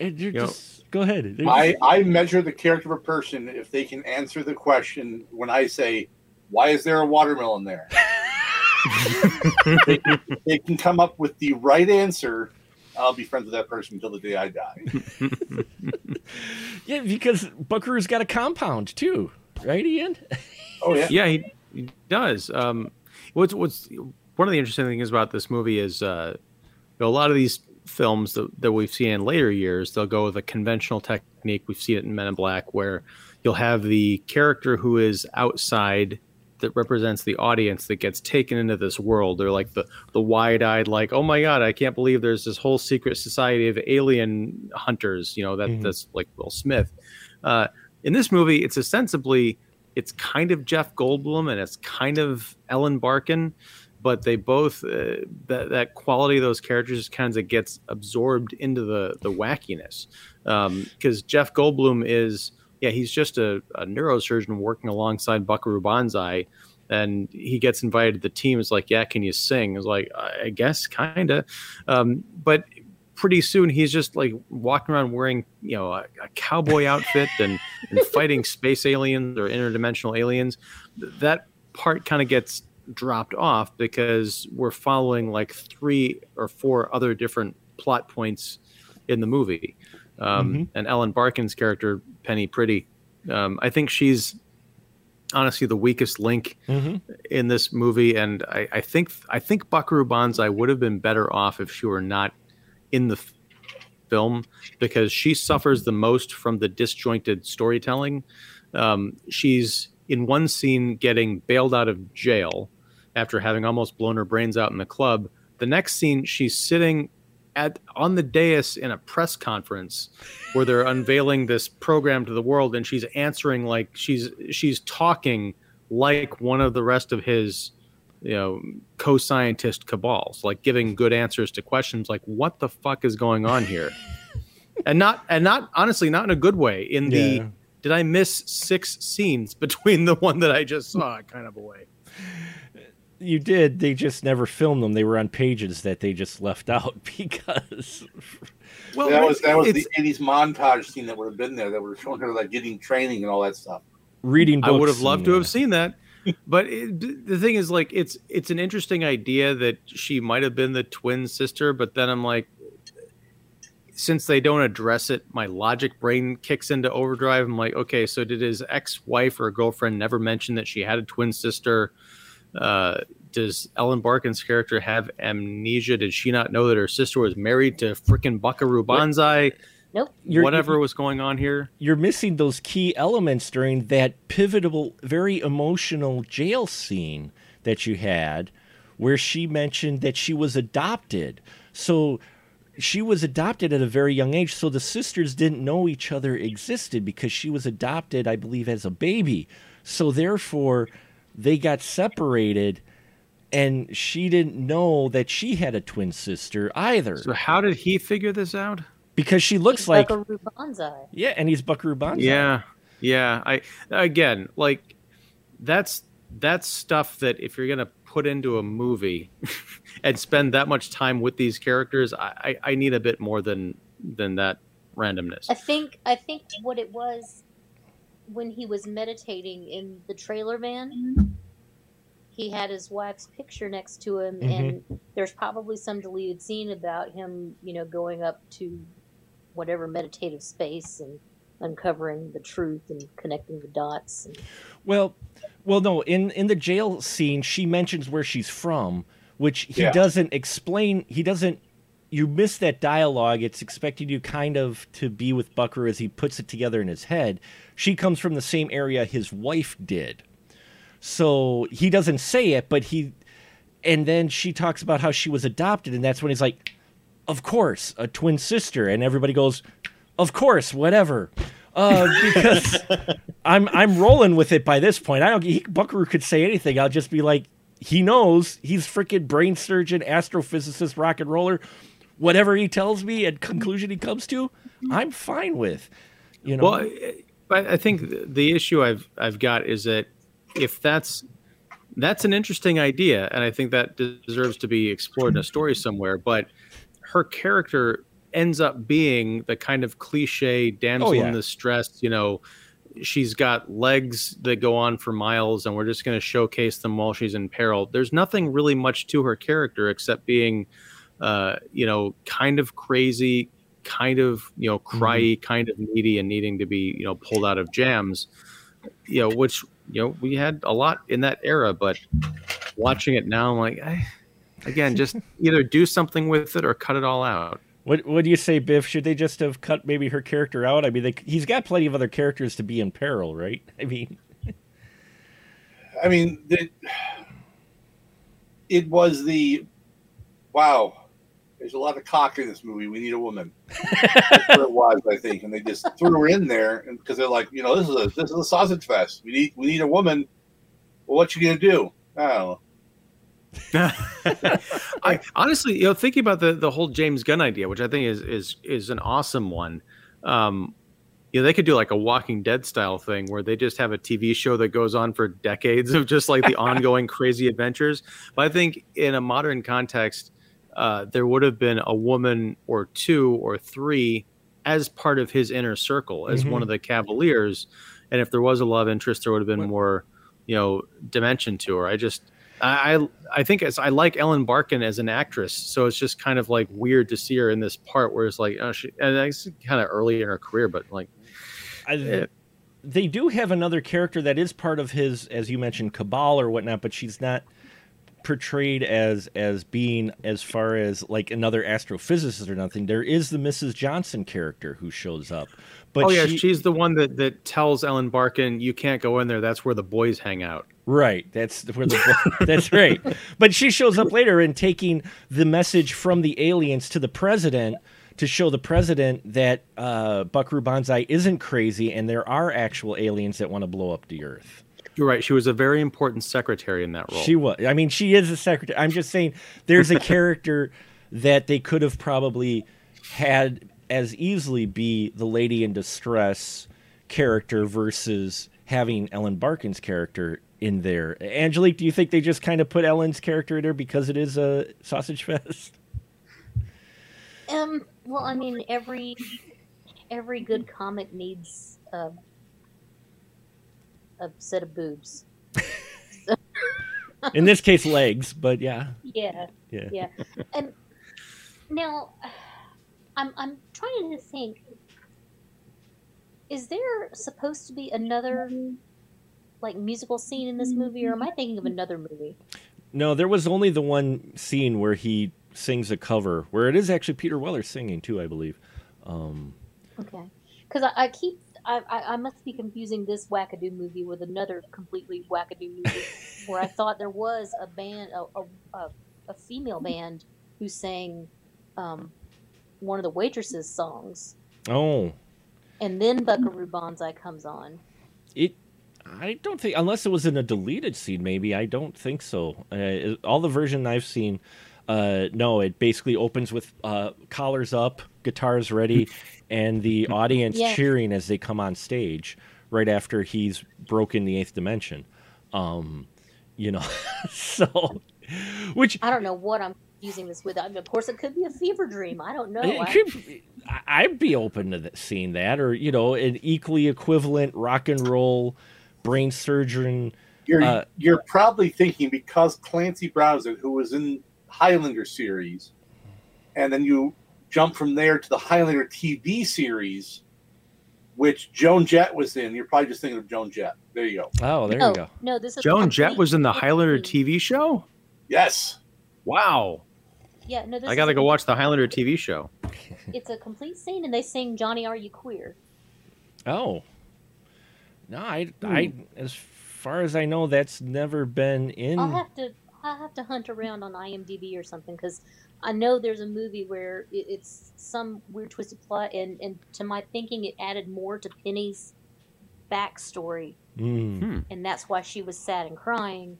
and you're You know, just go ahead I, I measure the character of a person if they can answer the question when I say, Why is there a watermelon there? they, (laughs) can, they can come up with the right answer. I'll be friends with that person until the day I die. (laughs) Yeah, because Buckaroo's got a compound too, right, Ian? Oh, yeah. Yeah, he, he does. Um, what's what's one of the interesting things about this movie is uh, you know, a lot of these films that, that we've seen in later years, they'll go with a conventional technique. We've seen it in Men in Black, where you'll have the character who is outside that represents the audience that gets taken into this world. They're like the the wide eyed, like, oh my god, I can't believe there's this whole secret society of alien hunters. You know that Mhm. that's like Will Smith. Uh, in this movie, it's ostensibly it's kind of Jeff Goldblum and it's kind of Ellen Barkin, but they both uh, that that quality of those characters kind of gets absorbed into the the wackiness because Jeff Goldblum is yeah he's just a, a neurosurgeon working alongside Buckaroo Banzai. And he gets invited to the team. It's like, yeah, can you sing? It's like, I guess, kind of. Um, but pretty soon he's just like walking around wearing you know a, a cowboy outfit and, and fighting space aliens or interdimensional aliens that part kind of gets dropped off because we're following like three or four other different plot points in the movie um, Mhm. and ellen barkin's character Penny Priddy um, i think she's honestly the weakest link Mm-hmm. in this movie, and I, I think I think Buckaroo Banzai would have been better off if she were not in the f- film because she suffers the most from the disjointed storytelling. Um, she's in one scene getting bailed out of jail after having almost blown her brains out in the club. The next scene, she's sitting at on the dais in a press conference where they're unveiling this program to the world, and she's answering like she's she's talking like one of the rest of his you know co-scientist cabals like giving good answers to questions like what the fuck is going on here (laughs) and not and not honestly not in a good way in the Yeah. did i miss six scenes between the one that i just saw kind of a way You did. They just never filmed them. They were on pages that they just left (laughs) out because. well that was that was the '80s montage scene that would have been there. That would have shown her like getting training and all that stuff. reading I would have loved to and- have seen that. But it, the thing is, like, it's it's an interesting idea that she might have been the twin sister. But then I'm like, since they don't address it, my logic brain kicks into overdrive. I'm like, okay, so did his ex-wife or girlfriend never mention that she had a twin sister? Uh, does Ellen Barkin's character have amnesia? Did she not know that her sister was married to frickin' Buckaroo Banzai? Nope. You're- Whatever was going on here. you're missing those key elements during that pivotal, very emotional jail scene that you had, where she mentioned that she was adopted. So she was adopted at a very young age. So the sisters didn't know each other existed because she was adopted, I believe, as a baby. So therefore, they got separated. And she didn't know that she had a twin sister either, So how did he figure this out? because she looks like Buckaroo Banzai. yeah, and he's Buckaroo Banzai. Yeah, yeah. I again like that's that's stuff that if you're gonna put into a movie (laughs) and spend that much time with these characters, I, I, I need a bit more than than that randomness. I think I think what it was when he was meditating in the trailer van. He had his wife's picture next to him, mm-hmm. and there's probably some deleted scene about him, you know, going up to whatever meditative space and uncovering the truth and connecting the dots. And, Well, well, no. In in the jail scene, she mentions where she's from, which he Yeah. doesn't explain. He doesn't. You miss that dialogue. It's expecting you kind of to be with Bucker as he puts it together in his head. She comes from the same area his wife did, so he doesn't say it, but he. And then she talks about how she was adopted, and that's when he's like, "Of course, a twin sister," and everybody goes, "Of course, whatever." Uh, (laughs) because I'm I'm rolling with it by this point. I don't. He, Buckaroo could say anything. I'll just be like, he knows. He's freaking brain surgeon, astrophysicist, rock and roller. Whatever he tells me and conclusion he comes to, I'm fine with. You know. Well, I- but I think the issue I've I've got is that if that's that's an interesting idea, and I think that deserves to be explored in a story somewhere. But her character ends up being the kind of cliche damsel Oh, yeah. in distress. You know, she's got legs that go on for miles, and we're just going to showcase them while she's in peril. There's nothing really much to her character except being, uh, you know, kind of crazy, kind of you know cryy, kind of needy, and needing to be you know pulled out of jams. You know, which you know we had a lot in that era, but watching it now, I'm like, I, again, just (laughs) either do something with it or cut it all out. what what do you say, Biff? Should they just have cut maybe her character out? I mean, they, he's got plenty of other characters to be in peril, right? (laughs) I mean, I mean, the, it was the wow. There's a lot of cock in this movie. We need a woman. (laughs) That's what it was, I think, and they just threw her in there because they're like, you know, this is a this is a sausage fest. We need we need a woman. Well, what you gonna do? I. (laughs) I honestly, you know, thinking about the the whole James Gunn idea, which I think is is is an awesome one. Um, you know, they could do like a Walking Dead style thing where they just have a TV show that goes on for decades of just like the (laughs) ongoing crazy adventures. But I think in a modern context, uh, there would have been a woman or two or three as part of his inner circle as Mhm. one of the Cavaliers, and if there was a love interest, there would have been What- more, you know, dimension to her. I just I I think it's I like Ellen Barkin as an actress, so it's just kind of like weird to see her in this part where it's like oh she and it's kind of early in her career, but like I, Yeah. they do have another character that is part of his, as you mentioned, cabal or whatnot, but she's not portrayed as as being as far as like another astrophysicist or nothing. There is the Mrs. Johnson character who shows up, but oh yeah, she, she's the one that that tells Ellen Barkin you can't go in there. That's where the boys hang out. Right. That's where the (laughs) that's right. But she shows up later and taking the message from the aliens to the president to show the president that uh, Buckaroo Banzai isn't crazy and there are actual aliens that want to blow up the Earth. You're right. She was a very important secretary in that role. She was. I mean, she is a secretary. I'm just saying there's a (laughs) character that they could have probably had as easily be the lady in distress character versus having Ellen Barkin's character in there. Angelique, do you think they just kind of put Ellen's character in there because it is a sausage fest? Um. Well, I mean, every every good comic needs a a set of boobs. (laughs) In this case, legs, but yeah, Yeah, yeah. yeah. And now, I'm I'm trying to think. Is there supposed to be another like musical scene in this movie, or am I thinking of another movie? No, there was only the one scene where he sings a cover, where it is actually Peter Weller singing too, I believe. Um, Okay, because I, I keep I, I I must be confusing this wackadoo movie with another completely wackadoo movie (laughs) where I thought there was a band a a, a, female band who sang um, one of the waitresses songs, oh, and then Buckaroo Banzai comes on. it. I don't think, unless it was in a deleted scene, maybe. I don't think so. Uh, all the version I've seen, uh, no, it basically opens with uh, collars up, guitars ready, and the (laughs) audience Yeah. cheering as they come on stage right after he's broken the eighth dimension. Um, you know, (laughs) so which I don't know what I'm using this with. I mean, of course, it could be a fever dream. I don't know. it I- could, I- I'd be open to th- seeing that, or you know, an equally equivalent rock and roll brain surgeon. You're Uh, you're probably thinking because Clancy Brown, who was in Highlander series, and then you jump from there to the Highlander TV series, which Joan Jett was in. You're probably just thinking of Joan Jett. There you go. Oh, there no, you oh, go. no, this is Joan Jett was in the. Highlander TV show. Yes. Wow. Yeah, no, this I got to go watch the Highlander TV show. (laughs) It's a complete scene, and they sing "Johnny, Are You Queer?" Oh, no, I, hmm. I, as far as I know, that's never been in. I'll have to, I'll have to hunt around on IMDb or something because I know there's a movie where it's some weird twisted plot, and and to my thinking, it added more to Penny's backstory, Mm. and that's why she was sad and crying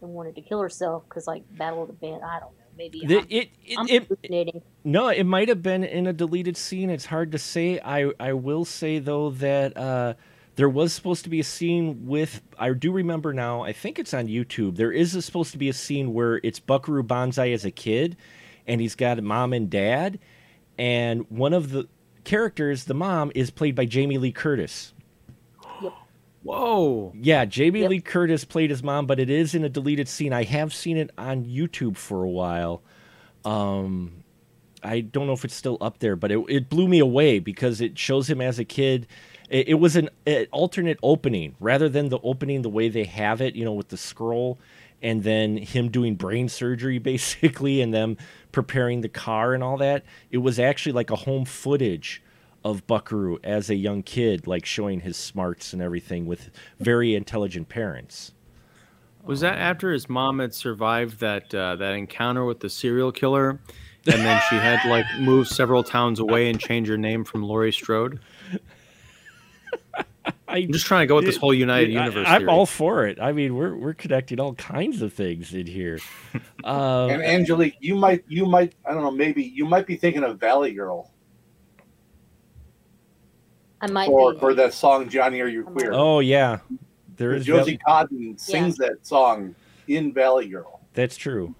and wanted to kill herself because like Battle of the Band. I don't know, maybe The- I'm, it, it, I'm it, hallucinating. No, it might have been in a deleted scene. It's hard to say. I I will say though that uh, there was supposed to be a scene with. I do remember now. I think it's on YouTube. There is a, supposed to be a scene where it's Buckaroo Banzai as a kid, and he's got a mom and dad, and one of the characters, the mom, is played by Jamie Lee Curtis. Whoa. Yeah, Jamie Yep. Lee Curtis played his mom, but it is in a deleted scene. I have seen it on YouTube for a while. Um, I don't know if it's still up there, but it, it blew me away because it shows him as a kid. It, it was an, an alternate opening rather than the opening the way they have it, you know, with the scroll and then him doing brain surgery (laughs) basically and them preparing the car and all that. It was actually like a home footage of Buckaroo as a young kid, like showing his smarts and everything with very intelligent parents. Was that after his mom had survived that uh, that encounter with the serial killer, and then she had like moved several towns away and change her name from Laurie Strode? I, I'm just trying to go with this whole United Universe. I, am theory. all for it. I mean, we're we're connecting all kinds of things in here. Uh, (laughs) And Angelique, you might you might I don't know maybe you might be thinking of Valley Girl I might for be. for that song Johnny Are You Queer? oh yeah, there is Josie Val- Cotton sings that song in Valley Girl. That's true.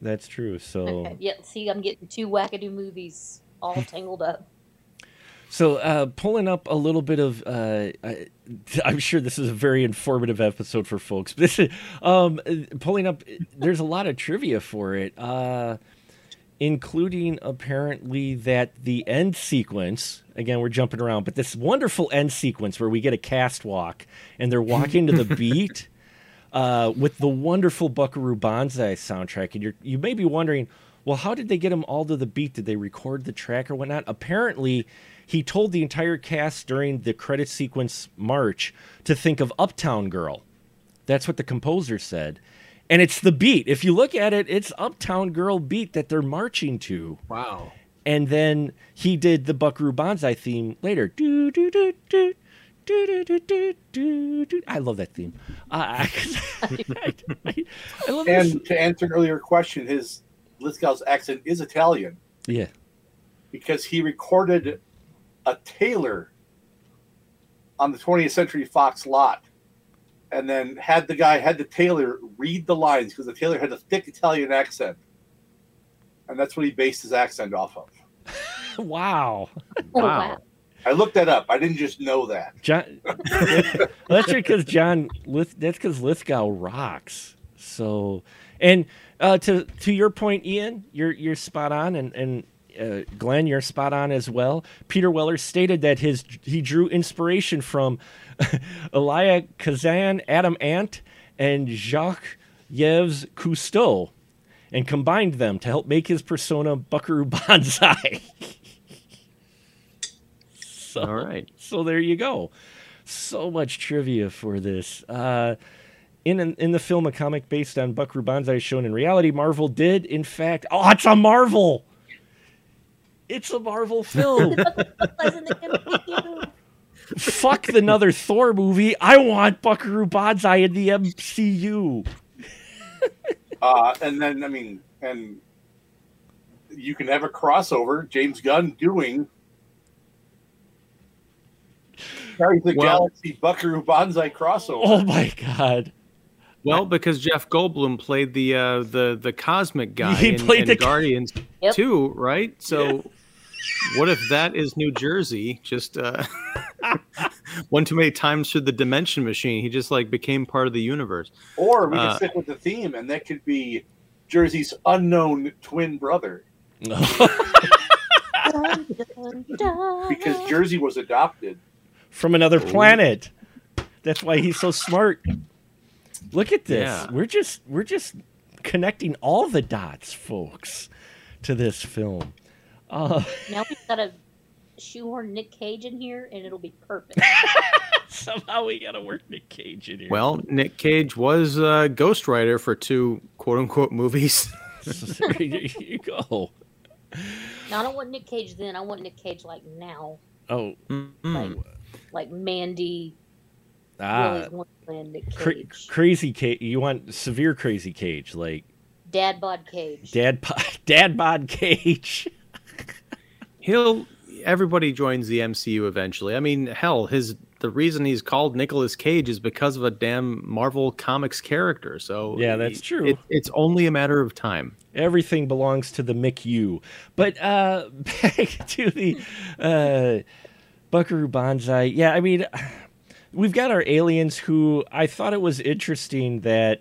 That's true. So Okay. (laughs) Yeah, see, I'm getting two wackadoo movies all tangled up. So, uh, pulling up a little bit of, uh, I, (laughs) I'm sure this is a very informative episode for folks. This is, um, pulling up, there's a lot of trivia for it, uh, including apparently that the end sequence. Again, we're jumping around, but this wonderful end sequence where we get a cast walk and they're walking to the (laughs) beat. Uh, with the wonderful Buckaroo Banzai soundtrack, and you're you may be wondering, well, how did they get them all to the beat? Did they record the track or whatnot? Apparently, he told the entire cast during the credit sequence march to think of Uptown Girl. That's what the composer said. And it's the beat. If you look at it, it's Uptown Girl beat that they're marching to. Wow. And then he did the Buckaroo Banzai theme later. Do, do, do, do. Do, do, do, I love that theme. Uh, I, (laughs) I, I, I, love and this. to answer an earlier question, his Lithgow's accent is Italian. Yeah. Because he recorded a tailor on the 20th Century Fox lot, and then had the guy had the tailor read the lines because the tailor had a thick Italian accent, and that's what he based his accent off of. (laughs) Wow. Oh, Wow. I looked that up. I didn't just know that. John, (laughs) that's because John. That's because Lithgow rocks. So, and uh, to to your point, Ian, you're you're spot on, and and uh, Glenn, you're spot on as well. Peter Weller stated that his he drew inspiration from (laughs) Elia Kazan, Adam Ant, and Jacques Yves Cousteau, and combined them to help make his persona Buckaroo (laughs) Banzai. (laughs) so, All right. so there you go. So much trivia for this. Uh, in in the film, a comic based on Buckaroo Banzai is shown in reality. Marvel did, in fact, oh, it's a Marvel. It's a Marvel film. (laughs) Wasn't the MCU? Fuck the another Thor movie. I want Buckaroo Banzai in the MCU. (laughs) Uh, and then, I mean, and you can have a crossover. James Gunn doing Carries the Well- Galaxy Buckaroo Banzai crossover. Oh my god. Well, because Jeff Goldblum played the uh, the the cosmic guy He in, played in the- Guardians Yep. too, right? So, what if that is New Jersey? Just uh, (laughs) one too many times through the dimension machine, he just like became part of the universe. Or we Uh, stick with the theme, and that could be Jersey's unknown twin brother, (laughs) because Jersey was adopted. From another planet. That's why he's so smart. Look at this. Yeah. We're just we're just connecting all the dots, folks, to this film. Uh, now we've got to shoehorn Nick Cage in here, and it'll be perfect. (laughs) somehow we gotta work Nick Cage in here. Well, Nick Cage was uh, ghostwriter for two quote unquote movies. (laughs) there you go. now I don't want Nick Cage then. I want Nick Cage like now, Oh, like like Mandy, ah, Willy's cra- crazy Cage. You want severe crazy Cage, like Dad Bod Cage. Dad, Bod- (laughs) Dad Bod Cage. He'll. Everybody joins the MCU eventually. I mean, hell, his the reason he's called Nicolas Cage is because of a damn Marvel Comics character. So Yeah, that's true. It, it's only a matter of time. Everything belongs to the MCU. But uh, (laughs) back to the uh, Buckaroo Banzai. Yeah, I mean, we've got our aliens who I thought it was interesting that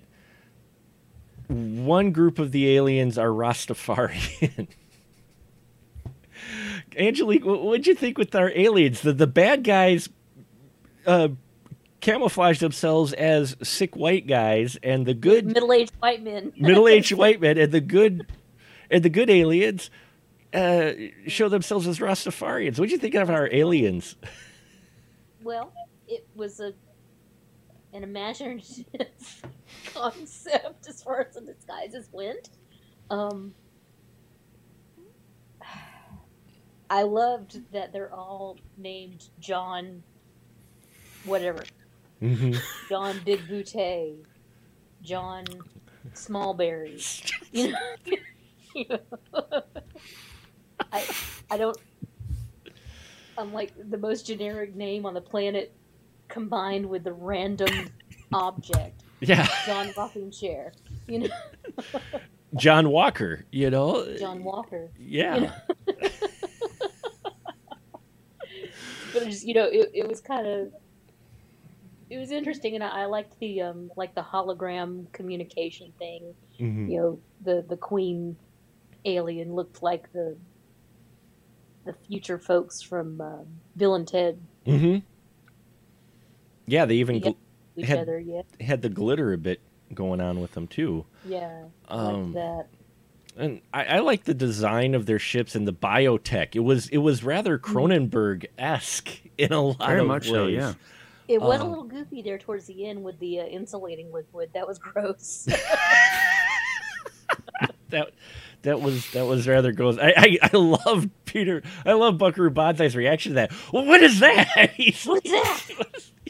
one group of the aliens are Rastafarian. (laughs) Angelique, what what'd you think with our aliens? The the bad guys uh, camouflage themselves as sick white guys, and the good Middle-aged white men. (laughs) middle-aged (laughs) white men and the good and the good aliens uh, show themselves as Rastafarians. What do you think of our aliens? Well, it was a an imaginative (laughs) concept as far as the disguises went. Um, I loved that they're all named John, whatever, mm-hmm. John Big Bootay, John Smallberry. You know, (laughs) you know. I I don't. I'm like the most generic name on the planet, combined with the random object, Yeah, John Rocking Chair. You know, John Walker. You know. John Walker. Yeah. you know. (laughs) But it just you know, it, it was kind of. It was interesting, and I, I liked the um like the hologram communication thing. Mhm. you know the the queen alien looked like the the future folks from uh, Bill and Ted Mhm. Yeah, they even gl- each Had- other. Yeah, had the glitter a bit going on with them too. yeah, Um, like that. And I, I like the design of their ships and the biotech. It was it was rather Cronenberg esque in a lot of things. Very of much ways. so, yeah. It was a Um, little goofy there towards the end with the uh, insulating liquid. That was gross. (laughs) (laughs) that that was that was rather gross. I I, I love Peter. I love Buckaroo Banzai's reaction to that. Well, what is that? (laughs) He's What's like- that?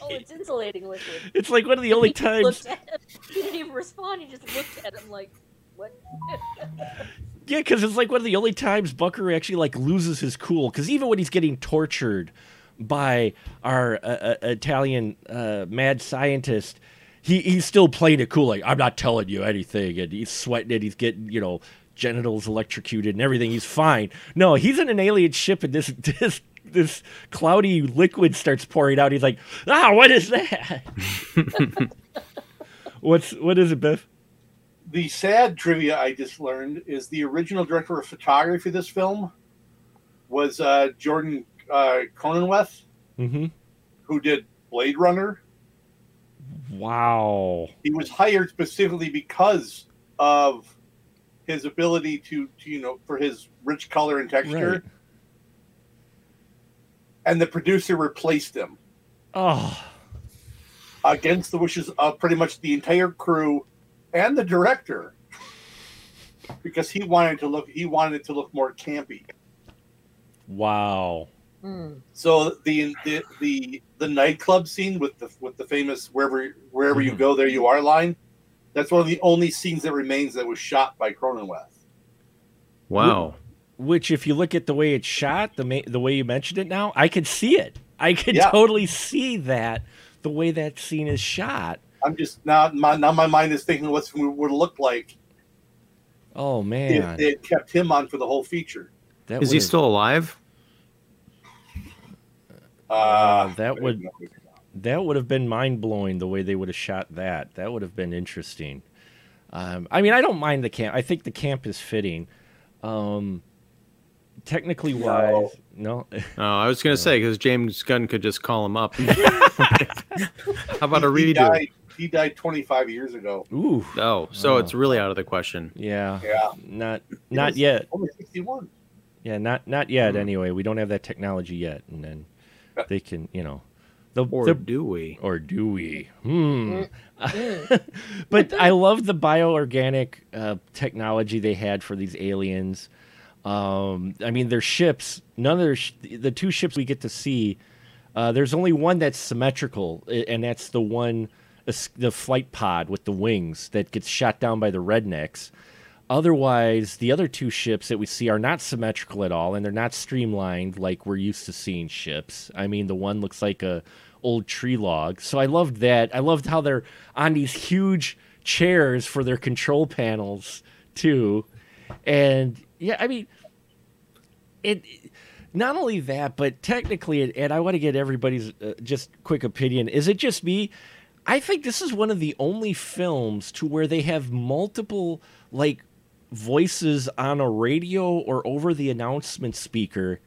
oh, it's insulating liquid. It's like one of the only He times. looked at him. He didn't even respond. He just looked at him like, "What?" (laughs) Yeah, because it's like one of the only times Buckaroo actually like loses his cool. Because even when he's getting tortured by our uh, uh, Italian uh, mad scientist, he he's still playing it cool. Like I'm not telling you anything, and he's sweating it. He's getting you know genitals electrocuted and everything. He's fine. No, he's in an alien ship, and this (laughs) this this cloudy liquid starts pouring out. He's like, ah, what is that? (laughs) What's what is it, Biff? The sad trivia I just learned is the original director of photography for this film was uh, Jordan uh, Cronenweth, Mm-hmm. who did Blade Runner. Wow. He was hired specifically because of his ability to, to you know, for his rich color and texture. Right. And the producer replaced him Oh. against the wishes of pretty much the entire crew and the director because he wanted to look he wanted it to look more campy. Wow. Mm. So the the the, the nightclub scene with the with the famous wherever wherever you Mhm. go there you are line, that's one of the only scenes that remains that was shot by Cronenweth. Wow. Which, if you look at the way it's shot, the ma- the way you mentioned it now, I could see it. I could Yeah. totally see that the way that scene is shot. I'm just now my now my mind is thinking what's would look like Oh if man, they had kept him on for the whole feature. that Is he would've- still alive? Uh, that would- that would have been mind blowing the way they would have shot that. That would have been interesting. Um, I mean, I don't mind the camp. I think the camp is fitting. Um, technically wise, no. Oh, I was going (laughs) to say because James Gunn could just call him up. (laughs) How about a he redo? Died, he died 25 years ago. Ooh, Oh, so Oh. it's really out of the question. yeah, Yeah, not not yet. Only 61. Yeah, not not yet. Hmm. Anyway, we don't have that technology yet, and then they can, you know, the Or the- do we? or do we? Hmm. Mm. (laughs) but I love the bioorganic uh, technology they had for these aliens. Um, I mean, their ships. None of their sh- the two ships we get to see. Uh, there's only one that's symmetrical, and that's the one, the flight pod with the wings that gets shot down by the rednecks. Otherwise, the other two ships that we see are not symmetrical at all, and they're not streamlined like we're used to seeing ships. I mean, the one looks like a old tree log. So I loved that. I loved how they're on these huge chairs for their control panels too. And yeah, I mean, it. Not only that, but technically, and I want to get everybody's uh, just quick opinion. Is it just me? I think this is one of the only films to where they have multiple like voices on a radio or over the announcement speaker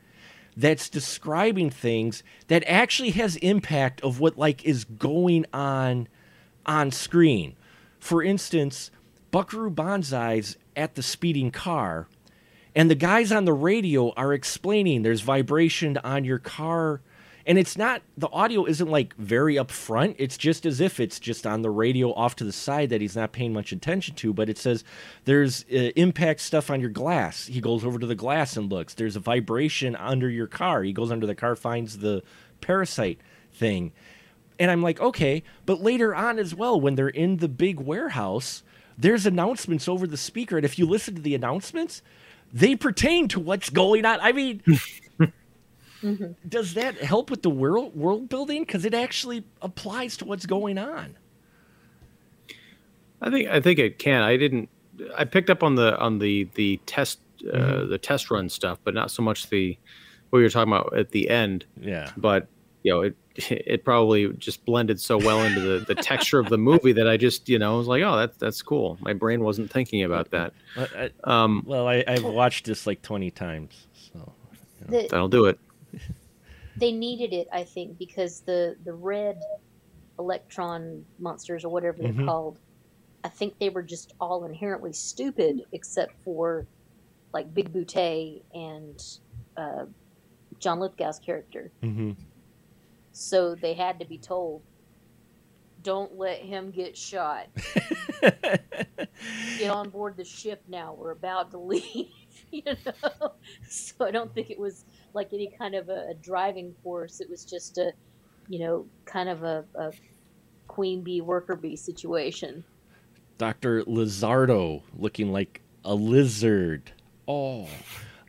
that's describing things that actually has impact of what like is going on on screen. For instance, Buckaroo Banzai's at the speeding car, and the guys on the radio are explaining there's vibration on your car. And it's not, the audio isn't like very upfront. It's just as if it's just on the radio off to the side that he's not paying much attention to. But it says there's uh, impact stuff on your glass. He goes over to the glass and looks. There's a vibration under your car. He goes under the car, finds the parasite thing. And I'm like, okay. But later on as well, when they're in the big warehouse, there's announcements over the speaker. And if you listen to the announcements, they pertain to what's going on. I mean, Mhm. does that help with the world world building? Because it actually applies to what's going on. I think I think it can. I didn't. I picked up on the on the the test uh, Mhm. the test run stuff, but not so much the what you were talking about at the end. Yeah. But you know, it (laughs) it probably just blended so well into the, the texture of the movie that I just you know was like, oh, that's that's cool. My brain wasn't thinking about that. I, I, Um, well, I, I've watched this like 20 times. So The, that'll do it. They needed it, I think, because the the red electron monsters or whatever they're Mhm. called, I think they were just all inherently stupid, except for like Big Bootay and uh, John Lithgow's character. mhm. So they had to be told, don't let him get shot. (laughs) get on board the ship now. We're about to leave. (laughs) you know? (laughs) So I don't think it was like any kind of a, a driving force. It was just a, you know, kind of a, a queen bee, worker bee situation. Dr. Lizardo looking like a lizard. Oh.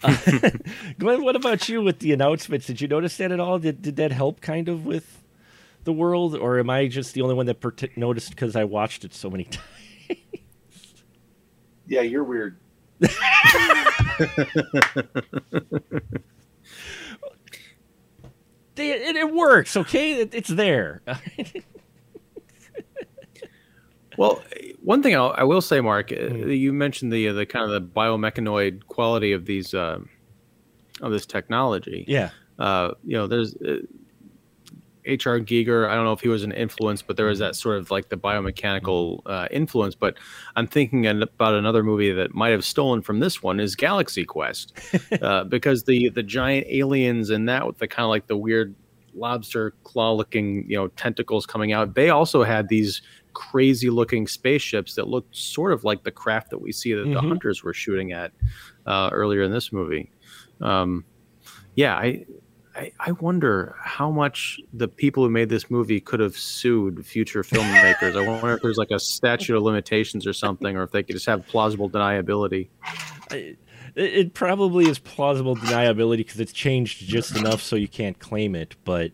Uh, (laughs) Glenn, what about you with the announcements? Did you notice that at all? Did, did that help kind of with the world? Or am I just the only one that part- noticed because I watched it so many (laughs) times? Yeah, you're weird. (laughs) it, it, works, okay? It, it's there. (laughs) well, one thing I'll, I will say, Mark, mm. you mentioned the the kind of the biomechanoid quality of these uh, of this technology. Yeah. Uh, you know, there's uh, H.R. Giger, I don't know if he was an influence, but there was that sort of like the biomechanical uh, influence. But I'm thinking about another movie that might have stolen from this one is Galaxy Quest, (laughs) uh, because the the giant aliens and that with the kind of like the weird lobster claw looking you know tentacles coming out, they also had these crazy looking spaceships that looked sort of like the craft that we see that mm-hmm. the hunters were shooting at uh, earlier in this movie. Um, yeah, I I, I, wonder how much the people who made this movie could have sued future filmmakers. I wonder if there's like a statute of limitations or something, or if they could just have plausible deniability. it, it probably is plausible deniability because it's changed just enough so you can't claim it. But,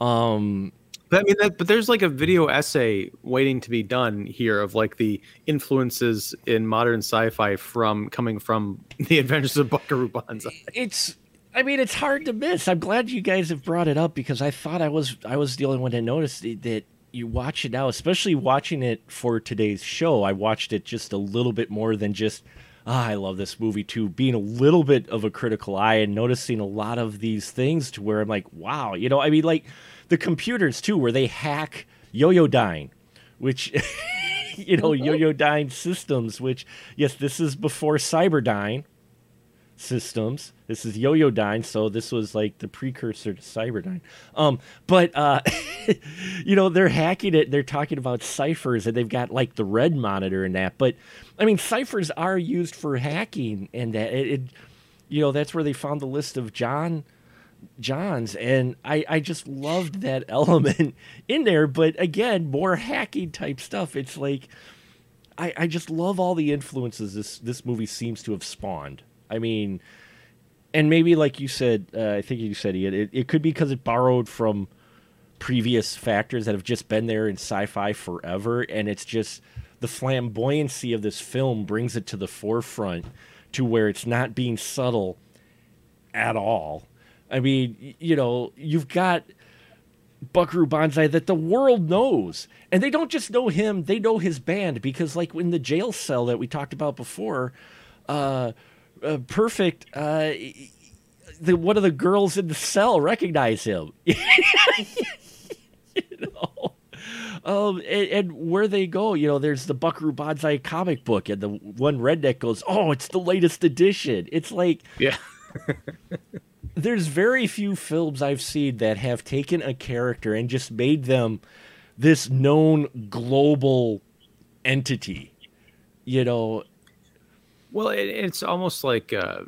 um, but I mean, that, but there's like a video essay waiting to be done here of like the influences in modern sci-fi from coming from (laughs) the Adventures of Buckaroo Banzai. It's I mean, it's hard to miss. I'm glad you guys have brought it up because I thought I was I was the only one that noticed that you watch it now, especially watching it for today's show. I watched it just a little bit more than just oh, I love this movie too. Being a little bit of a critical eye and noticing a lot of these things to where I'm like, wow, you know, I mean, like the computers too, where they hack Yoyodyne, which. (laughs) you know, mm-hmm. Yoyodyne systems, which, yes, this is before Cyberdyne, systems. This is Yo-Yo Yoyodyne, so this was like the precursor to Cyberdyne. Um, but uh, (laughs) you know, they're hacking it. They're talking about ciphers, and they've got like the red monitor and that. But I mean, ciphers are used for hacking, and that it, it you know, that's where they found the list of John. Johns and I, I just loved that (laughs) element in there but again more hacking type stuff it's like I, I just love all the influences this this movie seems to have spawned I mean, and maybe like you said, uh, I think you said it, it could be because it borrowed from previous factors that have just been there in sci-fi forever, and it's just the flamboyancy of this film brings it to the forefront to where it's not being subtle at all. I mean, you know, you've got Buckaroo Banzai that the world knows. And they don't just know him, they know his band because like in the jail cell that we talked about before, uh, uh, perfect. Uh, the one of the girls in the cell recognize him. (laughs) you know. Um, and, and, where they go, you know, there's the Buckaroo Banzai comic book, and the one redneck goes, "Oh, it's the latest edition." It's like, yeah. (laughs) there's very few films I've seen that have taken a character and just made them this known global entity. You know, well, it, it's almost like uh,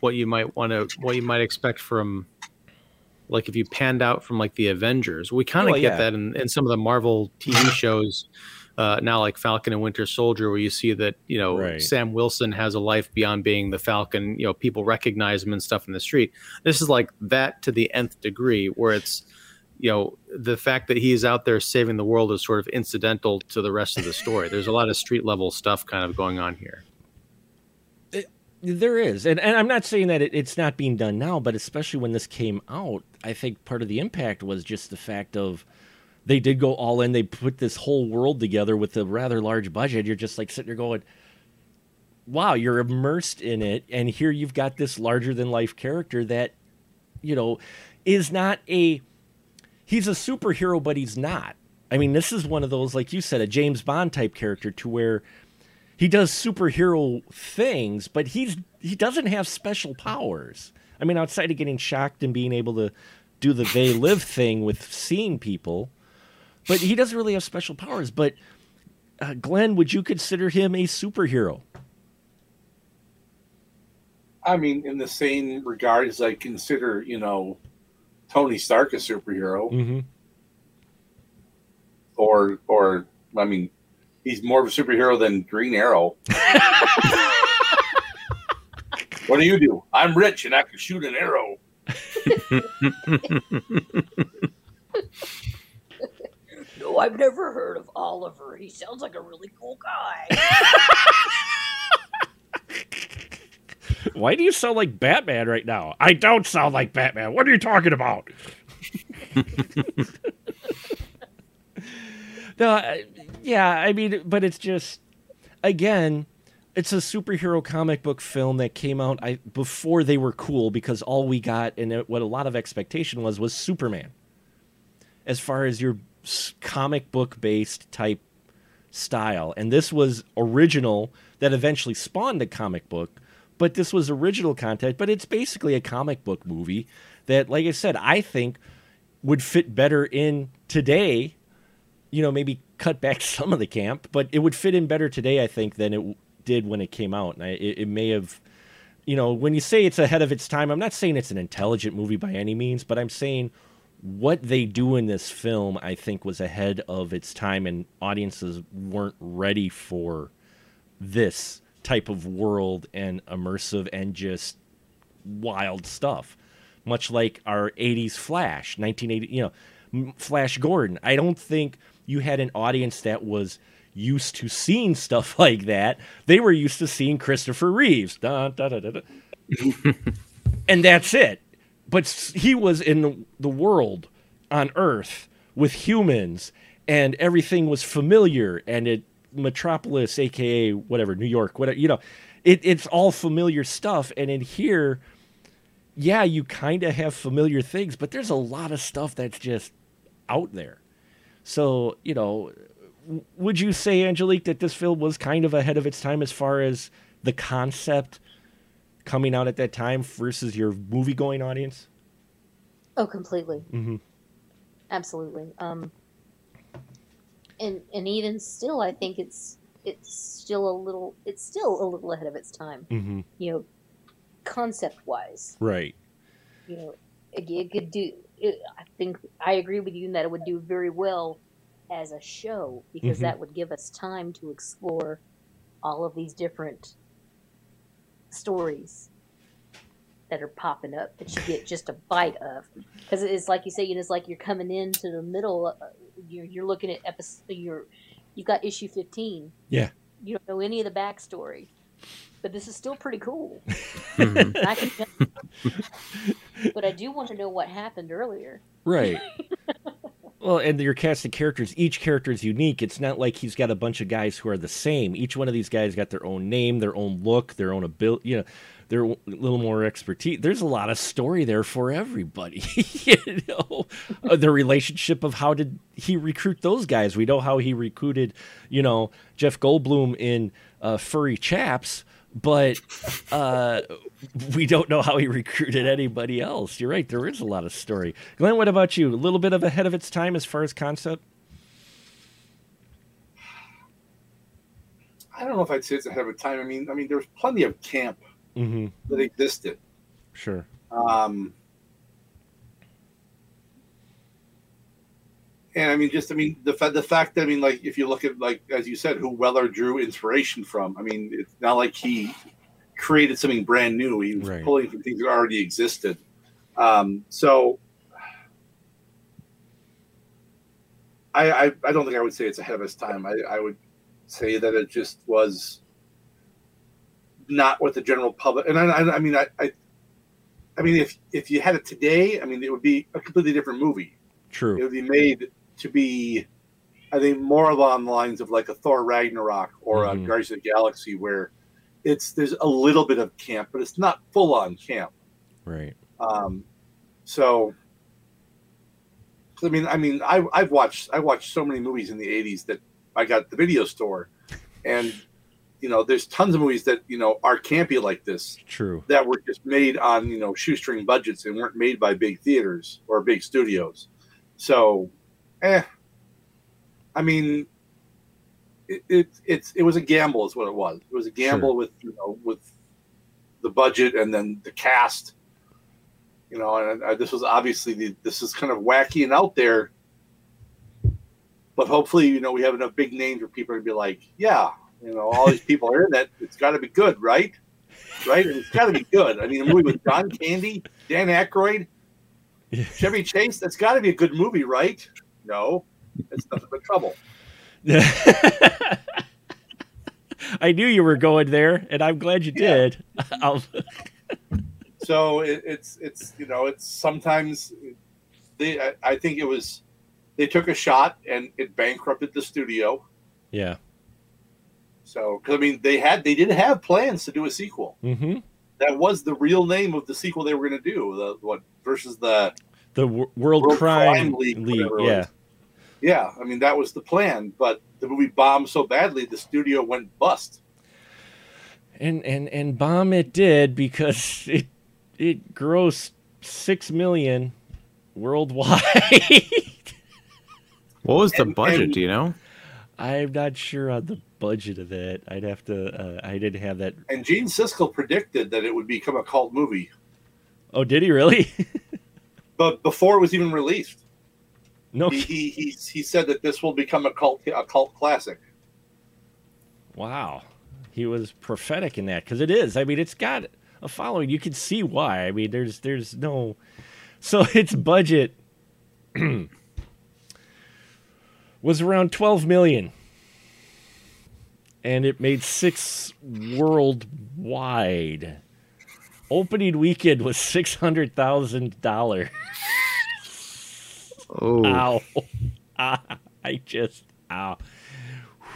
what you might want to, what you might expect from, like if you panned out from like the Avengers. We kind of oh, get yeah. that in, in some of the Marvel TV (laughs) shows. Uh, now like Falcon and Winter Soldier, where you see that you know right. Sam Wilson has a life beyond being the Falcon. You know, people recognize him and stuff in the street. This is like that to the nth degree, where it's you know the fact that he's out there saving the world is sort of incidental to the rest of the story. There's a lot of street level stuff kind of going on here. There is, and, and I'm not saying that it, it's not being done now, but especially when this came out, I think part of the impact was just the fact of they did go all in. They put this whole world together with a rather large budget. You're just like sitting there going, "Wow, you're immersed in it," and here you've got this larger than life character that, you know, is not a he's a superhero, but he's not. I mean, this is one of those, like you said, a James Bond type character to where he does superhero things, but he's he doesn't have special powers. I mean, outside of getting shocked and being able to do the they (laughs) live thing with seeing people, but he doesn't really have special powers. But uh, Glenn, would you consider him a superhero? I mean, in the same regard as I consider, you know, Tony Stark a superhero, Mm-hmm. or or I mean, he's more of a superhero than Green Arrow. (laughs) what do you do? I'm rich and I can shoot an arrow. (laughs) No, I've never heard of Oliver. He sounds like a really cool guy. (laughs) Why do you sound like Batman right now? I don't sound like Batman. What are you talking about? no, I- yeah, I mean, but it's just again, it's a superhero comic book film that came out I, before they were cool because all we got and what a lot of expectation was was Superman. As far as your comic book based type style, and this was original that eventually spawned a comic book, but this was original content. But it's basically a comic book movie that, like I said, I think would fit better in today. You know, maybe cut back (laughs) some of the camp, but it would fit in better today, I think, than it did when it came out. And I, it, it may have, you know, when you say it's ahead of its time, I'm not saying it's an intelligent movie by any means, but I'm saying what they do in this film, I think, was ahead of its time, and audiences weren't ready for this type of world and immersive and just wild stuff. Much like our 80s Flash, 1980, you know, Flash Gordon. I don't think you had an audience that was used to seeing (laughs) stuff like that. They were used to seeing Christopher Reeves. Dun, dun, dun. and that's it. But he was in the, the world on Earth with humans, and everything was familiar. And it Metropolis, aka whatever New York, whatever you know, it, it's all familiar stuff. And in here, yeah, you kind of have familiar things, but there's a lot of stuff that's just out there. So you know, would you say, Angelique, that this film was kind of ahead of its time as far as the concept coming out at that time versus your movie going audience? Oh, completely. Mm-hmm. Absolutely. Um, and and even still, I think it's it's still a little it's still a little ahead of its time. Mm-hmm. You know, concept wise, Right. you know, it, it could do. It, I think I agree with you in that it would do very well as a show because Mhm. that would give us time to explore all of these different stories that are popping up that you get just a bite of because it's like you say you know, it's like you're coming into the middle uh, you're, you're looking at episode you're you've got issue 15 Yeah. you don't know any of the backstory but this is still pretty cool. (laughs) I (laughs) but I do want to know what happened earlier. Right. (laughs) well, and your cast of characters, each character is unique. It's not like he's got a bunch of guys who are the same. Each one of these guys got their own name, their own look, their own ability, you know, their a little more expertise. There's a lot of story there for everybody. you know, Uh, the relationship of how did he recruit those guys? We know how he recruited, you know, Jeff Goldblum in uh, Furry Chaps, but uh, we don't know how he recruited anybody else. You're right. There is a lot of story. Glenn, what about you? A little bit of ahead of its time as far as concept? I don't know if I'd say it's ahead of its time. I mean, I mean, there was plenty of camp Mm-hmm. that existed. Sure. Um, and I mean, just I mean, the fa- the fact that I mean, like, if you look at like as you said, who Weller drew inspiration from. I mean, it's not like he created something brand new. He was Right. pulling from things that already existed. Um, so. I, I, I don't think I would say it's ahead of its time. I, I would say that it just was not what the general public and I, I, I mean I, I I mean if if you had it today, I mean it would be a completely different movie. True. It would be made to be I think more along the lines of like a Thor Ragnarok or Mhm. a Guardians of the Galaxy where it's there's a little bit of camp, but it's not full on camp. Right. Um, so, I mean, I mean, I, I've watched I watched so many movies in the '80s that I got the video store, (laughs) and you know, there's tons of movies that you know are campy like this True. that were just made on you know shoestring budgets and weren't made by big theaters or big studios. So, eh, I mean, it, it it's it was a gamble, is what it was. It was a gamble Sure. with you know with the budget and then the cast. You know, and uh, this was obviously the, this is kind of wacky and out there. But hopefully, you know, we have enough big names where people are gonna be like, yeah, you know, all these people are in it. It's got to be good, right? Right? And it's got to be good. I mean, a movie with John Candy, Dan Aykroyd. Chevy Chase. That's got to be a good movie, right? No, it's nothing but trouble. (laughs) I knew you were going there, and I'm glad you Yeah. did. (laughs) So it, it's it's you know it's sometimes they I, I think it was they took a shot and it bankrupted the studio. yeah. So because I mean they had they didn't have plans to do a sequel. hmm That was the real name of the sequel they were going to do. The what versus the The w- World, World Crime, Crime League, League. Yeah. was. yeah. I mean that was the plan, but the movie bombed so badly the studio went bust. And and and bomb it did because (laughs) it it grossed six million worldwide. (laughs) What was the And- budget? and- do you know? I'm not sure on the budget of that. I'd have to. Uh, I didn't have that. And Gene Siskel predicted that it would become a cult movie, Oh, did he really? (laughs) but before it was even released. no. he, he, he, he said that this will become a cult a cult classic. Wow. He was prophetic in that because it is. I mean, it's got a following. You can see why. I mean, there's there's no. So (laughs) its budget (clears throat) was around 12 million. And it made six worldwide. Opening weekend was $600,000. (laughs) Oh, Ow. Ah, (laughs) I just, ow.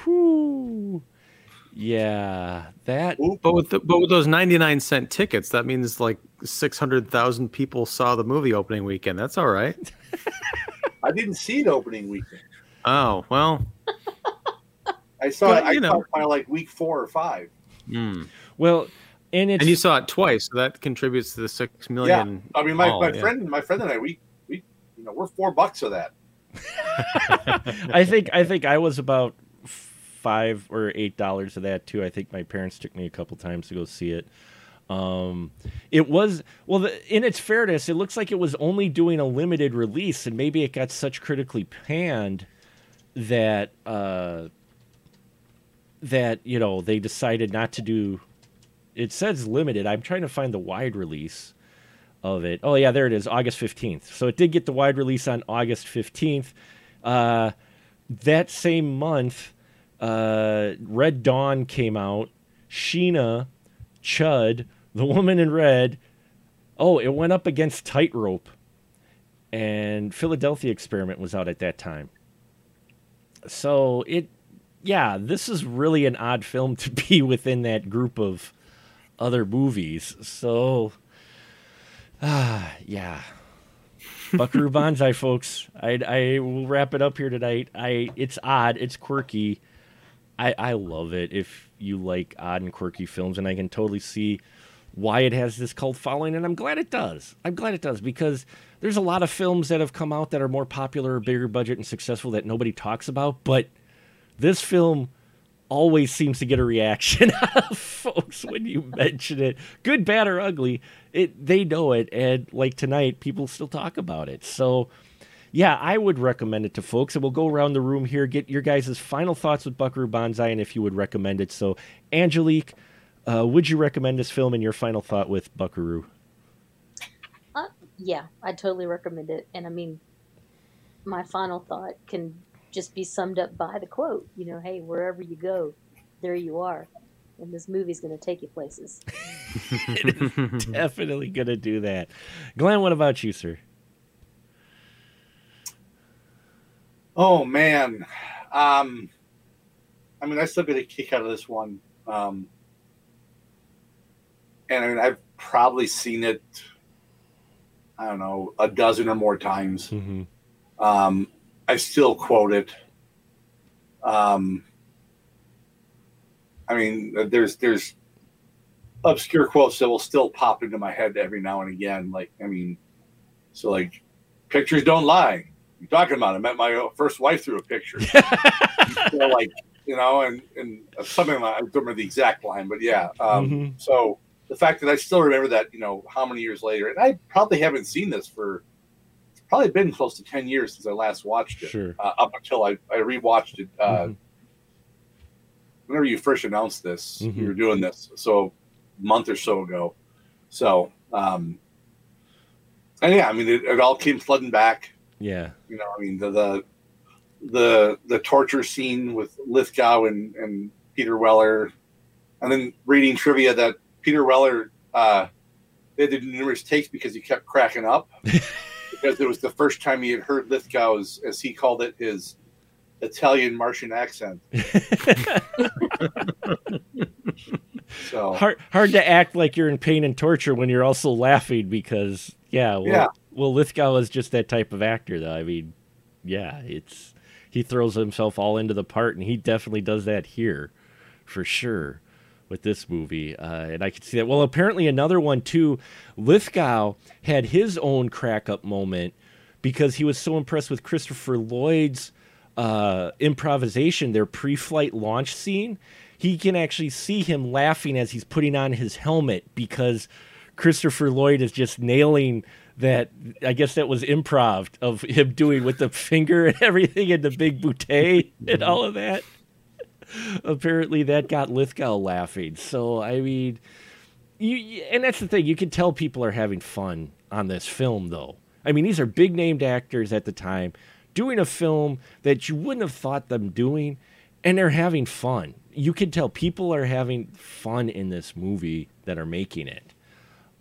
Whew. Yeah, that, but with the, but with those ninety nine cent tickets, that means like six hundred thousand people saw the movie opening weekend. That's all right. (laughs) I didn't see it opening weekend. Oh well. I saw But, it. I you saw know. it by like week four or five. Hmm. well, and it's, And you saw it twice, so that contributes to the six million. Yeah, I mean, my, all, my yeah. friend, my friend and I, we we you know we're four bucks of that. (laughs) I think, I think I was about five or eight dollars of that too. I think my parents took me a couple times to go see it. Um, it was well. The, in its fairness, it looks like it was only doing a limited release, and maybe it got such critically panned that uh, that you know they decided not to do. It says limited. I'm trying to find the wide release of it. Oh yeah, there it is, August 15th. So it did get the wide release on August 15th. Uh, that same month, uh, Red Dawn came out. Sheena, Chud, The Woman in Red. Oh, it went up against Tightrope. And Philadelphia Experiment was out at that time. So it, yeah, this is really an odd film (laughs) to be within that group of other movies. So, ah, yeah. Buckaroo (laughs) Banzai, folks. I, I will wrap it up here tonight. I it's odd, it's quirky. I I love it if you like odd and quirky films, and I can totally see why it has this cult following, and I'm glad it does. I'm glad it does because there's a lot of films that have come out that are more popular, bigger budget, and successful that nobody talks about, but this film always seems to get a reaction (laughs) out of folks when you mention it. Good bad or ugly it they know it and like tonight people still talk about it. So yeah i would recommend it to folks and we'll go around the room here get your guys' final thoughts with buckaroo banzai and if you would recommend it. So angelique uh, would you recommend this film and your final thought with buckaroo? Uh, yeah, I totally recommend it. And I mean, my final thought can just be summed up by the quote. You know, hey, wherever you go, there you are. And this movie's going to take you places. (laughs) definitely gonna do that glenn what about you sir Oh man, um, I mean, I still get a kick out of this one. Um, and I mean, I've probably seen it. I don't know, a dozen or more times. mm-hmm. Um, I still quote it. Um, I mean, there's there's obscure quotes that will still pop into my head every now and again. Like, I mean, so like, pictures don't lie. You're talking about? I met my first wife through a picture. (laughs) so like, you know, and and something like I don't remember the exact line, but yeah. Um, Mhm. So the fact that I still remember that, you know, how many years later, and I probably haven't seen this for probably been close to ten years since I last watched it. Sure. Uh, up until I I rewatched it. Uh, Mhm. whenever you first announced this, Mhm. you were doing this, so a month or so ago. So, um, and yeah, I mean, it, it all came flooding back. Yeah. You know, I mean, the the the, the torture scene with Lithgow and, and Peter Weller, and then reading trivia that Peter Weller uh, they did numerous takes because he kept cracking up (laughs) because it was the first time he had heard Lithgow's, as he called it, his Italian Martian accent. (laughs) So hard hard to act like you're in pain and torture when you're also laughing because yeah, well, Yeah. well Lithgow is just that type of actor though. I mean, yeah, it's he throws himself all into the part and he definitely does that here for sure with this movie. Uh, and I could see that. Well, apparently another one too. Lithgow had his own crack up moment because he was so impressed with Christopher Lloyd's uh, improvisation, their pre-flight launch scene. He can actually see him laughing as he's putting on his helmet because Christopher Lloyd is just nailing that. I guess that was improv of him doing with the finger and (laughs) everything and the big bouquet and all of that. Apparently, that got Lithgow laughing. So, I mean, you, and that's the thing. You can tell people are having fun on this film, though. I mean, these are big named actors at the time doing a film that you wouldn't have thought them doing, and they're having fun. You can tell people are having fun in this movie that are making it,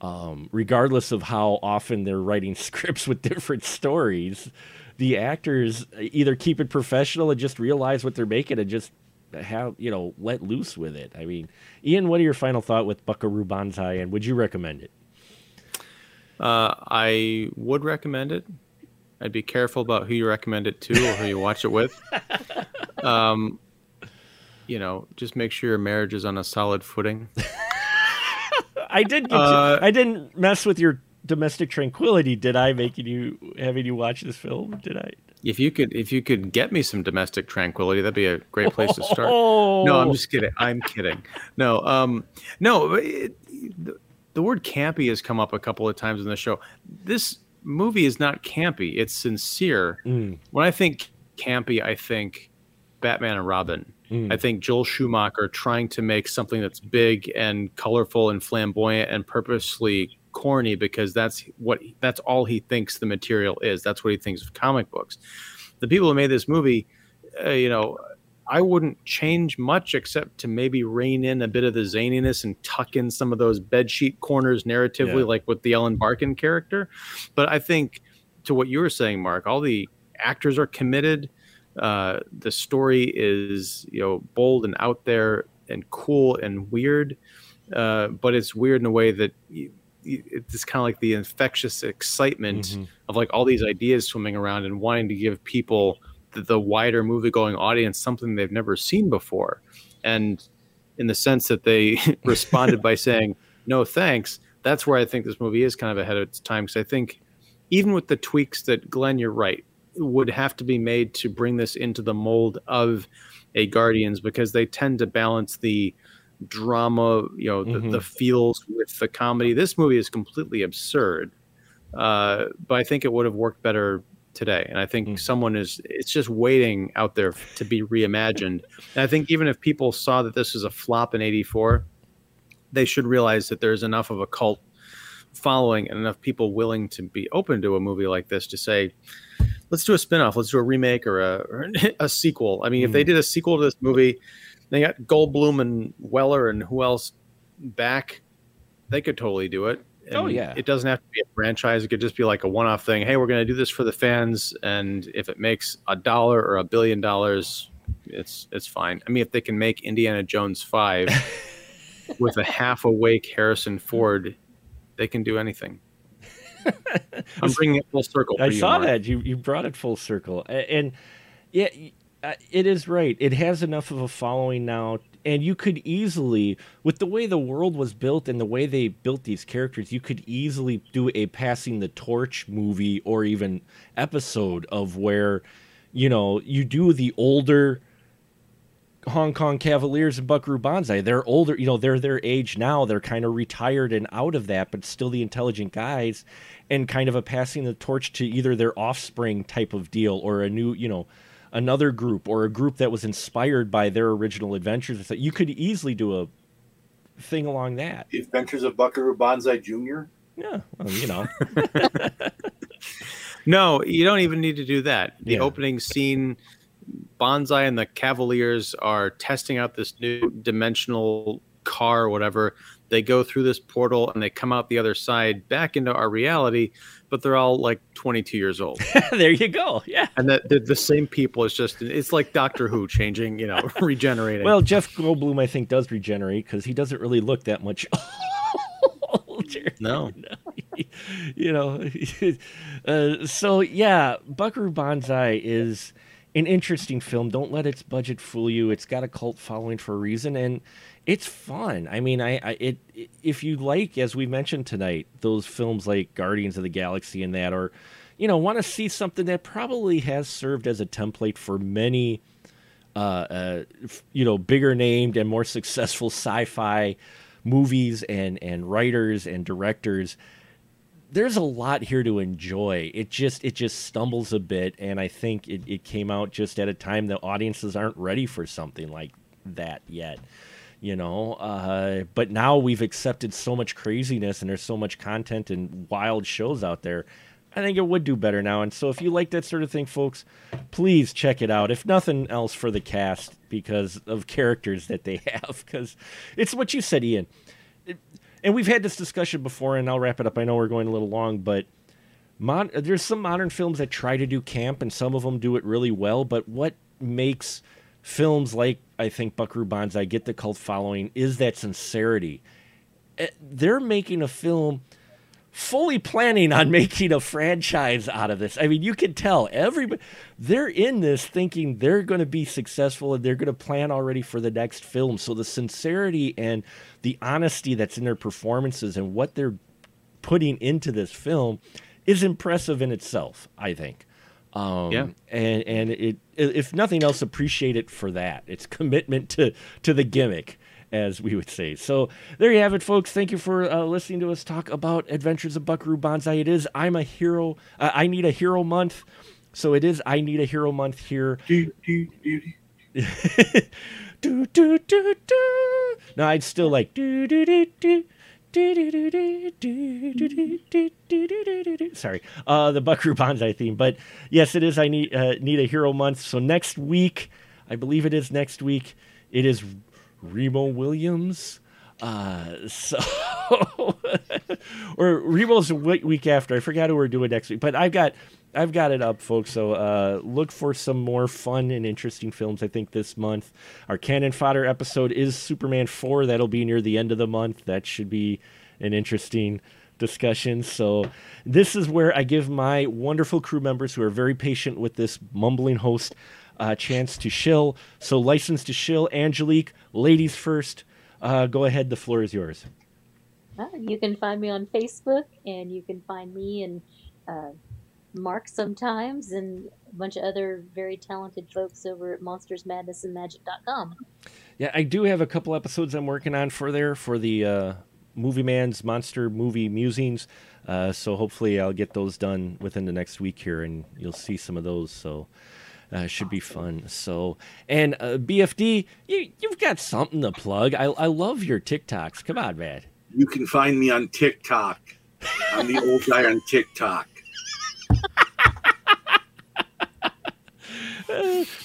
um, regardless of how often they're writing (laughs) scripts with different stories. The actors either keep it professional and just realize what they're making and just have you know let loose with it. I mean, Ian, what are your final thought with Buckaroo Banzai, and would you recommend it? Uh, I would recommend it. I'd be careful about who you recommend it to or who you watch it with. (laughs) Um, you know, just make sure your marriage is on a solid footing. I did. Uh, I didn't mess with your domestic tranquility, did I? Making you having you watch this film, did I? If you could, if you could get me some domestic tranquility, that'd be a great place to start. Oh, No, I'm just kidding. I'm kidding. No, um, no. It, the, the word campy has come up a couple of times in the show. This movie is not campy. It's sincere. Mm, When I think campy, I think Batman and Robin. mm. I think Joel Schumacher trying to make something that's big and colorful and flamboyant and purposely corny because that's what that's all he thinks the material is. That's what he thinks of comic books. The people who made this movie, uh, you know, I wouldn't change much except to maybe rein in a bit of the zaniness and tuck in some of those bedsheet corners narratively, Yeah. like with the Ellen Barkin character. But I think to what you were saying, Mark, all the actors are committed. Uh, the story is you know bold and out there and cool and weird, uh, but it's weird in a way that you, it's kind of like the infectious excitement Mhm. of like all these ideas swimming around and wanting to give people the, the wider movie going audience something they've never seen before, and in the sense that they (laughs) responded by saying no thanks. That's where I think this movie is kind of ahead of its time because I think even with the tweaks that Glenn, you're right, would have to be made to bring this into the mold of a Guardians because they tend to balance the drama, you know, the, Mhm. the feels with the comedy. This movie is completely absurd, uh, but I think it would have worked better today. And I think Mm. someone is, it's just waiting out there to be reimagined. And I think even if people saw that this was a flop in 84, they should realize that there's enough of a cult following and enough people willing to be open to a movie like this to say, let's do a spin-off, let's do a remake or a, or (laughs) a sequel. I mean, if they Mm. did a sequel to this movie, they got Goldblum and Weller and who else back, they could totally do it. Oh, yeah. It doesn't have to be a franchise. It could just be like a one-off thing. Hey, we're going to do this for the fans, and if it makes a dollar or a billion dollars, it's it's fine. I mean, if they can make Indiana Jones five (laughs) with a half awake Harrison Ford, they can do anything. (laughs) I'm bringing it full circle. For I you, saw Mark. that you you brought it full circle, and yeah, Uh, it is right. It has enough of a following now, and you could easily with the way the world was built and the way they built these characters you could easily do a passing the torch movie or even episode of where you know you do the older Hong Kong Cavaliers and Buckaroo Banzai. They're older, you know, they're their age now. They're kind of retired and out of that, but still the intelligent guys, and kind of a passing the torch to either their offspring type of deal or a new, you know, another group or a group that was inspired by their original adventures. That You could easily do a thing along that. The Adventures of Buckaroo Banzai Jr. Yeah, well, you know. (laughs) no, you don't even need to do that. The Yeah. opening scene, Banzai and the Cavaliers are testing out this new dimensional car or whatever. They go through this portal and they come out the other side back into our reality, but they're all like 22 years old. (laughs) there you go. Yeah. and that they're the same people. It's just it's like Doctor Who changing, you know, (laughs) regenerating. Well, Jeff Goldblum, I think, does regenerate because he doesn't really look that much (laughs) older. no, you know, uh, so yeah, Buckaroo Banzai is an interesting film. Don't let its budget fool you. It's got a cult following for a reason, and it's fun. I mean, I, I it if you like, as we mentioned tonight, those films like Guardians of the Galaxy and that, or you know, want to see something that probably has served as a template for many. Uh, uh, you know, bigger named and more successful sci-fi movies and and writers and directors there's a lot here to enjoy. It just it just stumbles a bit, and I think it, it came out just at a time the audiences aren't ready for something like that yet. You know, uh, but now we've accepted so much craziness, and there's so much content and wild shows out there. I think it would do better now. And so, if you like that sort of thing, folks, please check it out. If nothing else, for the cast because of characters that they (laughs) have, because it's what you said, Ian and we've had this discussion before, and I'll wrap it up. I know we're going a little long, but there's some modern films that try to do camp, and some of them do it really well. But what makes films like I think Buckaroo Banzai get the cult following is that sincerity. Eh, They're making a film fully planning on (laughs) making a franchise out of this. I mean, you can tell everybody they're in this thinking they're going to be successful and they're going to plan already for the next film. So the sincerity and the honesty that's in their performances and what they're putting into this film is impressive in itself, I think. Um, Yeah. and and it if nothing else, appreciate it for that. It's (laughs) commitment to to the gimmick, as we would say. So there you have it, folks. Thank you for uh, listening to us talk about Adventures of Buckaroo Banzai. It is I'm a hero. Uh, I need a hero month. So it is I need a hero month here. Do, do, do, do. (laughs) do do do do. No, I'd still like do do do do. Sorry, uh, the Buckaroo Banzai theme. But yes, it is. I need uh, need a hero month. So next week, I believe it is next week. It is Remo Williams. Uh, (laughs) so (laughs) or a week after. I forgot who we're doing next week, but I've got I've got it up, folks. So uh, look for some more fun and interesting films. I think this month our cannon fodder episode is Superman four. That'll be near the end of the month. That should be an interesting discussion. So this is where I give my wonderful crew members who are very patient with this mumbling host a chance to shill. So license to shill, Angelique, ladies first. Uh, go ahead. The floor is yours. Uh, you can find me on Facebook, and you can find me and uh, Mark sometimes, and a bunch of other very talented folks over at monstersmadnessandmagic.com. Yeah, I do have a couple episodes I'm working on for there for the uh, Movie Man's Monster Movie Musings. Uh, so hopefully I'll get those done within the next week here, and you'll see some of those. So uh, should be fun. So and uh, BFD, you you've got something to plug. I I love your TikToks. Come on, man. You can find me on TikTok. I'm the old guy on TikTok. (laughs)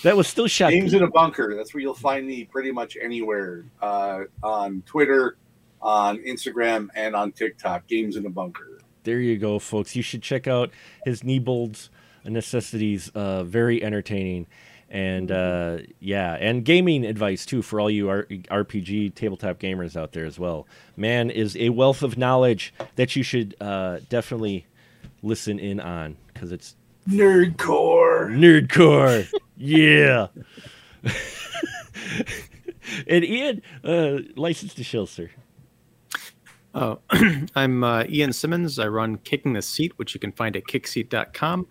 That was still shot. Games in a bunker. That's where you'll find me pretty much anywhere uh, on Twitter, on Instagram, and on TikTok. Games in a bunker. There you go, folks. You should check out his Niebold's necessities. Uh, very entertaining, and uh, yeah, and gaming advice too for all you R- RPG tabletop gamers out there as well. Man is a wealth of knowledge that you should uh, definitely listen in on because it's Nerdcore. nerdcore. (laughs) yeah. (laughs) and Ian, uh, license to shill, sir. Oh, (clears throat) I'm uh, Ian Simmons. I run Kicking the Seat, which you can find at kickseat.com.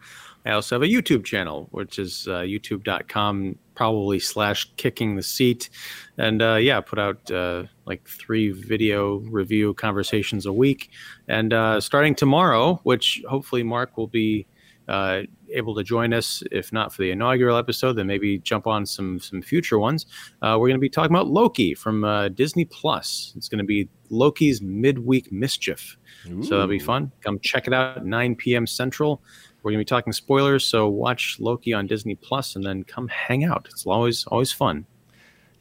I also have a YouTube channel, which is uh, youtube.com, probably slash kicking the seat. And uh, yeah, put out uh, like three video review conversations a week. And uh, starting tomorrow, which hopefully Mark will be uh, able to join us, if not for the inaugural episode, then maybe jump on some some future ones. Uh, we're going to be talking about Loki from uh, Disney Plus. It's going to be Loki's midweek mischief, Ooh. so that'll be fun. Come check it out, 9 p.m. Central. We're to be talking spoilers, so watch Loki on Disney Plus, and then come hang out. It's always always fun.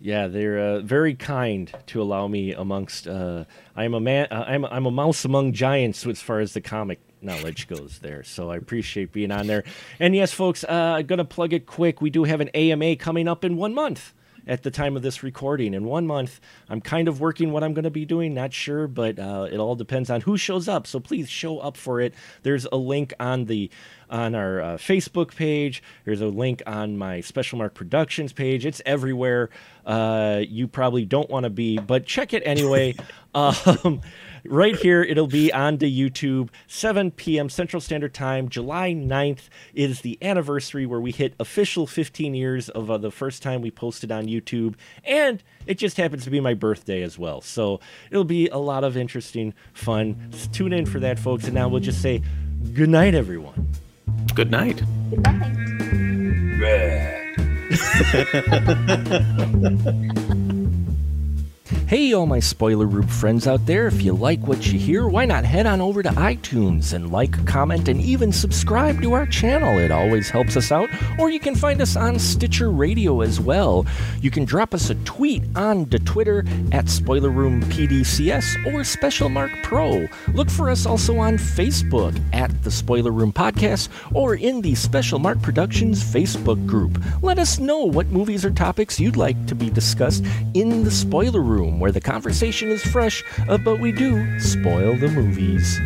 Yeah, they're uh, very kind to allow me amongst. Uh, I'm a man. Uh, I'm I'm a mouse among giants as far as the comic knowledge goes there. So I appreciate being on there. And yes, folks, uh, I'm gonna plug it quick. We do have an AMA coming up in one month at the time of this recording. In one month, I'm kind of working what I'm going to be doing, not sure, but uh, it all depends on who shows up. So please show up for it. There's a link on the on our uh, Facebook page. There's a link on my Special Mark Productions page. It's everywhere. Uh, you probably don't want to be, but check it anyway. (laughs) um, right here. It'll be on to YouTube, 7 p.m. Central Standard Time. July 9th is the anniversary where we hit official 15 years of uh, the first time we posted on YouTube. And it just happens to be my birthday as well. So it'll be a lot of interesting fun. tune in for that, folks. And now we'll just say good night, everyone. Good night. Good night. (laughs) Hey, all my spoiler room friends out there, if you like what you hear, why not head on over to iTunes and like, comment, and even subscribe to our channel? It always helps us out. Or you can find us on Stitcher Radio as well. You can drop us a tweet on the Twitter at Spoiler Room PDCS or Special Mark Pro. Look for us also on Facebook at the Spoiler Room Podcast or in the Special Mark Productions Facebook group. Let us know what movies or topics you'd like to be discussed in the Spoiler Room where the conversation is fresh, uh, but we do spoil the movies.